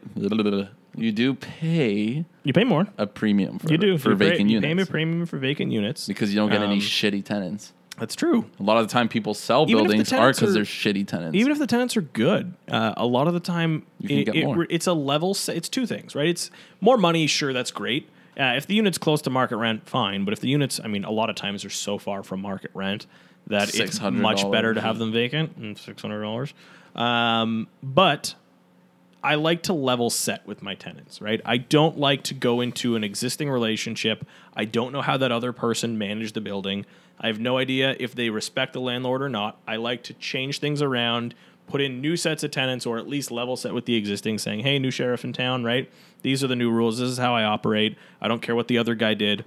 You do pay
you pay more?
a premium for
You do
for
You pay-
vacant
you Pay a premium for vacant units
because you don't get any
Um,
shitty tenants.
That's true.
A lot of the time, people sell
Even the
buildings are because they're shitty tenants.
Even if the tenants are good, uh, a lot of the time it, it- it's a level. It's two things, right? It's more money. Sure, that's great. Uh, if the unit's close to market rent, fine. But if the units, I mean, a lot of times they're so far from market rent that it's much better to have them vacant and six hundred dollars. Um, but I like to level set with my tenants, right? I don't like to go into an existing relationship. I don't know how that other person managed the building. I have no idea if they respect the landlord or not. I like to change things around, put in new sets of tenants, or at least level set with the existing, saying, hey, new sheriff in town, right? These are the new rules. This is how I operate. I don't care what the other guy did.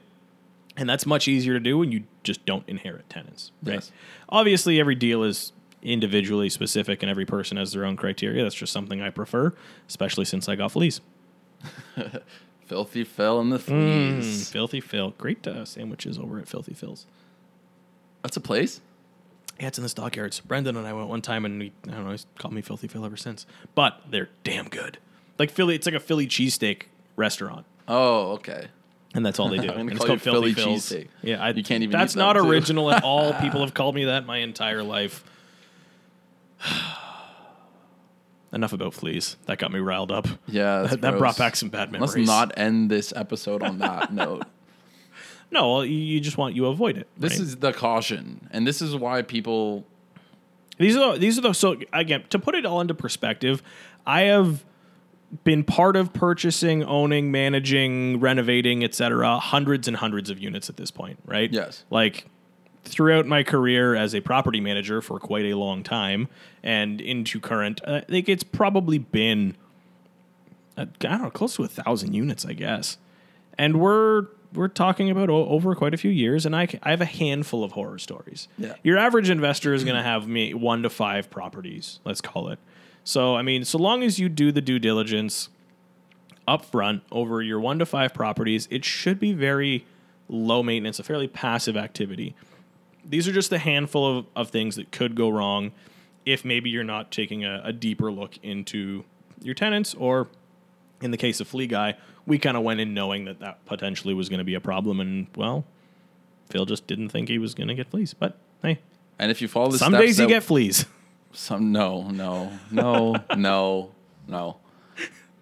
And that's much easier to do when you just don't inherit tenants, right?
Yes.
Obviously, every deal is individually specific and every person has their own criteria. That's just something I prefer, especially since I got fleas.
Filthy Phil and the
Mm,
Fleas.
Filthy Phil. Great uh, sandwiches over at Filthy Phil's.
That's a place.
Yeah, it's in the stockyards. Brendan and I went one time and we, I don't know, he's called me Filthy Phil ever since. But they're damn good. Like Philly, it's like a Philly cheesesteak restaurant.
Oh, okay.
And that's all they do.
I'm gonna
And it's
call
called
you Philly
Phil's.
cheesesteak.
Yeah, I,
You can't even
That's
eat
not
too.
original at all. People have called me that my entire life. Enough about fleas. That got me riled up.
Yeah, that's
that, that
gross.
brought back some bad memories.
Let's not end this episode on that note.
No, you just want you avoid it.
This
right?
is the caution, and this is why people.
These are the, these are the so again to put it all into perspective. I have been part of purchasing, owning, managing, renovating, etc. Hundreds and hundreds of units at this point, right?
Yes.
Like throughout my career as a property manager for quite a long time, and into current, uh, I think it's probably been uh, I don't know, close to a thousand units, I guess. And we're we're talking about o- over quite a few years, and I, c- I have a handful of horror stories.
Yeah.
Your average investor is going to have me one to five properties, let's call it. So I mean, so long as you do the due diligence upfront over your one to five properties, it should be very low maintenance, a fairly passive activity. These are just a handful of, of things that could go wrong if maybe you're not taking a, a deeper look into your tenants, or in the case of Flea Guy, we kind of went in knowing that that potentially was going to be a problem, and well, Phil just didn't think he was going to get fleas. But hey,
And if you follow the
some days you get fleas.
some. No, no, no, no, no,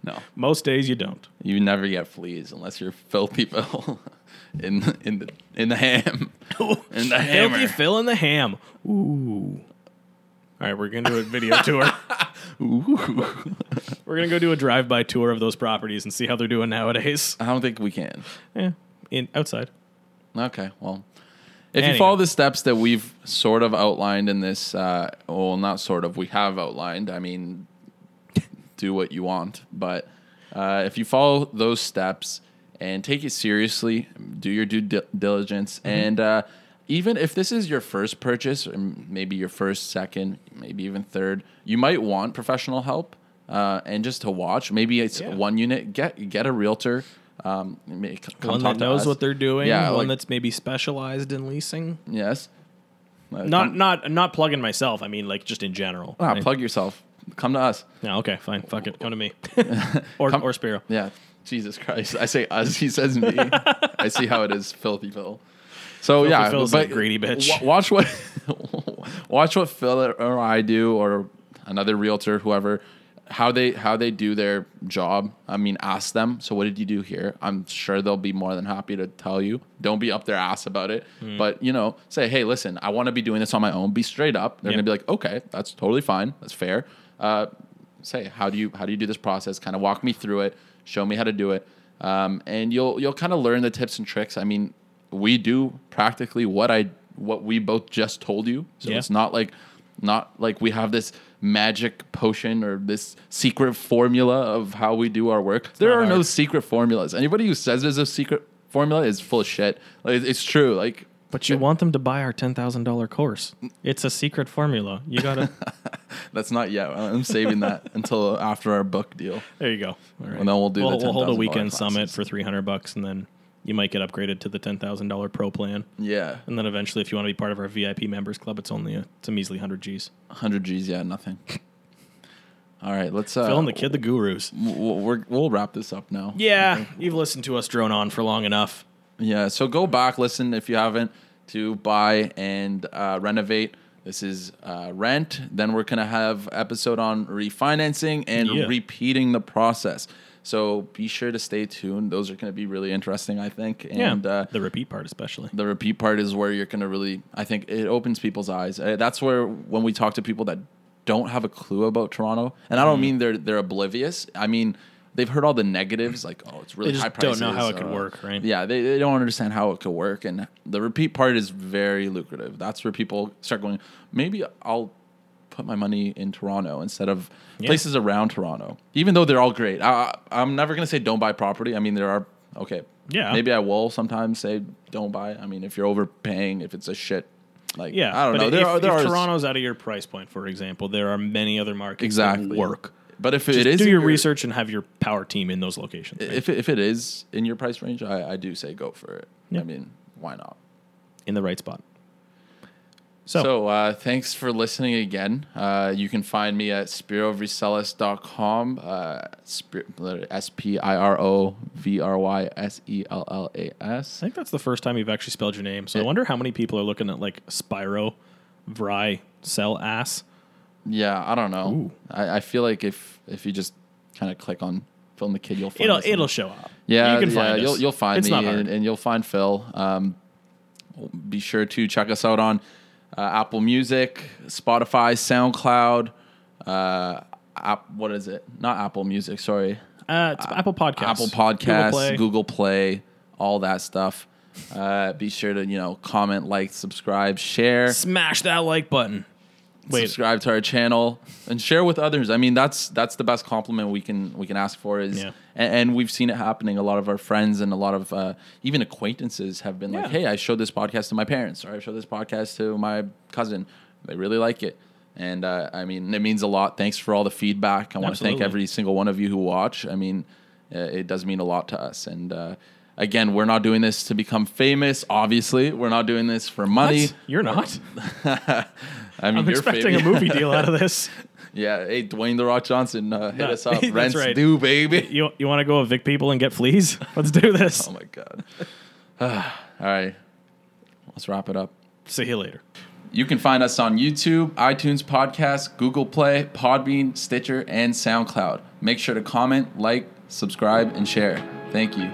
no.
Most days you don't.
You never get fleas unless you're filthy Phil in in the in the ham in the hammer.
Filthy Phil in the ham. Ooh. All right, we're gonna do a video tour. We're gonna go do a drive-by tour of those properties and see how they're doing nowadays.
I don't think we can.
Yeah, in outside.
Okay, well, if
Anyway.
you follow the steps that we've sort of outlined in this, uh, well, not sort of, we have outlined. I mean, do what you want, but uh, if you follow those steps and take it seriously, do your due di- diligence, and uh, even if this is your first purchase, or maybe your first, second, maybe even third, you might want professional help. Uh, and just to watch, maybe it's
Yeah.
one unit. Get get a realtor. Um, come
One that knows
us.
what they're doing.
Yeah,
one
like-
that's maybe specialized in leasing.
Yes. Uh,
Not
come-
not not plugging myself. I mean, like just in general.
ah,
right?
plug yourself. Come to us.
Yeah, okay, fine. Fuck it. Come to me. or or Spiro.
Yeah. Jesus Christ. I say us. He says me. I see how it is, filthy Phil. So
Filthy
yeah,
Phil's
but
a greedy bitch.
wa- watch what watch what Phil or I do, or another realtor, whoever, how they how they do their job. I mean, ask them. So what did you do here? I'm sure they'll be more than happy to tell you. Don't be up their ass about it.
Hmm.
But you know, say, hey, listen, I want to be doing this on my own. Be straight up. They're
Yep.
gonna be like, okay, that's totally fine. That's fair. Uh, say, how do you how do you do this process? Kind of walk me through it. Show me how to do it. Um, and you'll you'll kind of learn the tips and tricks. I mean, we do practically what I what we both just told you. So
Yeah.
it's not like not like we have this magic potion or this secret formula of how we do our work. there
not
are no secret formulas. Anybody who says there's a secret formula is full of shit. Like it's true. Like
But you want them to buy our ten thousand dollar course. It's a secret formula. You gotta.
that's not yet. I'm saving that until after our book deal.
there you go. All right.
And then we'll do the
We'll, we'll hold a
$10,000
weekend summit for three hundred bucks, and then you might get upgraded to the ten thousand dollar pro plan.
Yeah,
And then eventually, if you want to be part of our VIP members club, it's only a it's a measly hundred G's.
100 G's. Yeah, nothing. All right, let's. Uh,
Phil and the kid, the gurus.
We'll, we're, we'll wrap this up now.
Yeah, you've listened to us drone on for long enough.
Yeah, so go back, listen if you haven't. to buy and uh, renovate. This is uh, rent. Then we're gonna have episode on refinancing and
Yeah.
repeating the process. So be sure to stay tuned. Those are gonna be really interesting, I think. And
yeah,
uh,
the repeat part especially.
the repeat part is where you're going to really i think it opens people's eyes Uh, that's where when we talk to people that don't have a clue about toronto and i don't mean they're they're oblivious i mean they've heard all the negatives like oh it's really high prices.
They just
high
don't know how it could
uh,
work, right?
yeah they, they don't understand how it could work and the repeat part is very lucrative that's where people start going maybe i'll put my money in toronto instead of
Yeah.
places around toronto even though they're all great I, i'm never going to say don't buy property i mean there are okay
Yeah.
maybe I will sometimes say don't buy. I mean, if you're overpaying, if it's a shit, like
Yeah,
I don't
but
know.
If,
There are there
if
are
Toronto's out of your price point, for example, there are many other markets
exactly
work.
But if
Just
it is
do
in
your research and have your power team in those locations. right?
if it, if it is in your price range, I, I do say go for it.
Yeah.
I mean, why not?
in the right spot. So,
So, uh, thanks for listening again. Uh, you can find me at spirovrysellas.com. Uh, S P I R O V R Y S E L L A
I
S.
think that's the first time you've actually spelled your name. So I wonder how many people are looking at like Spyro, Vry, Cell Ass.
Yeah, I don't know. I, I feel like if if you just kind of click on Film the Kid, you'll find
It'll it'll show up.
Yeah,
you can
yeah,
find
you'll you'll find
it's
me and, and you'll find Phil. Um, be sure to check us out on uh, Apple Music, Spotify, SoundCloud. Uh, app, what is it? Not Apple Music. Sorry,
Uh, it's Apple Podcasts,
Apple
Google
Podcasts,
Play.
Google Play, all that stuff. Uh, be sure to you know comment, like, subscribe, share
Smash that like button. Wait,
subscribe to our channel and share with others. I mean, that's that's the best compliment we can we can ask for is,
Yeah.
and, and we've seen it happening. A lot of our friends and a lot of uh, even acquaintances have been like, "Hey, I showed this podcast to my parents, or I showed this podcast to my cousin. They really like it." And uh, I mean, it means a lot. Thanks for all the feedback. I want to thank every single one of you who watch. I mean, uh, it does mean a lot to us. And uh, again, we're not doing this to become famous. Obviously, we're not doing this for money.
what? You're not.
I mean,
I'm
you're
expecting a movie deal out of this.
Yeah, hey, Dwayne the Rock Johnson, uh, hit
No,
us up. Rents
right.
due, baby.
You you want to go evict people and get fleas? Let's do this.
Oh my god. All right, let's wrap it up.
See you later.
You can find us on YouTube, iTunes Podcast, Google Play, Podbean, Stitcher, and SoundCloud. Make sure to comment, like, subscribe, and share. Thank you.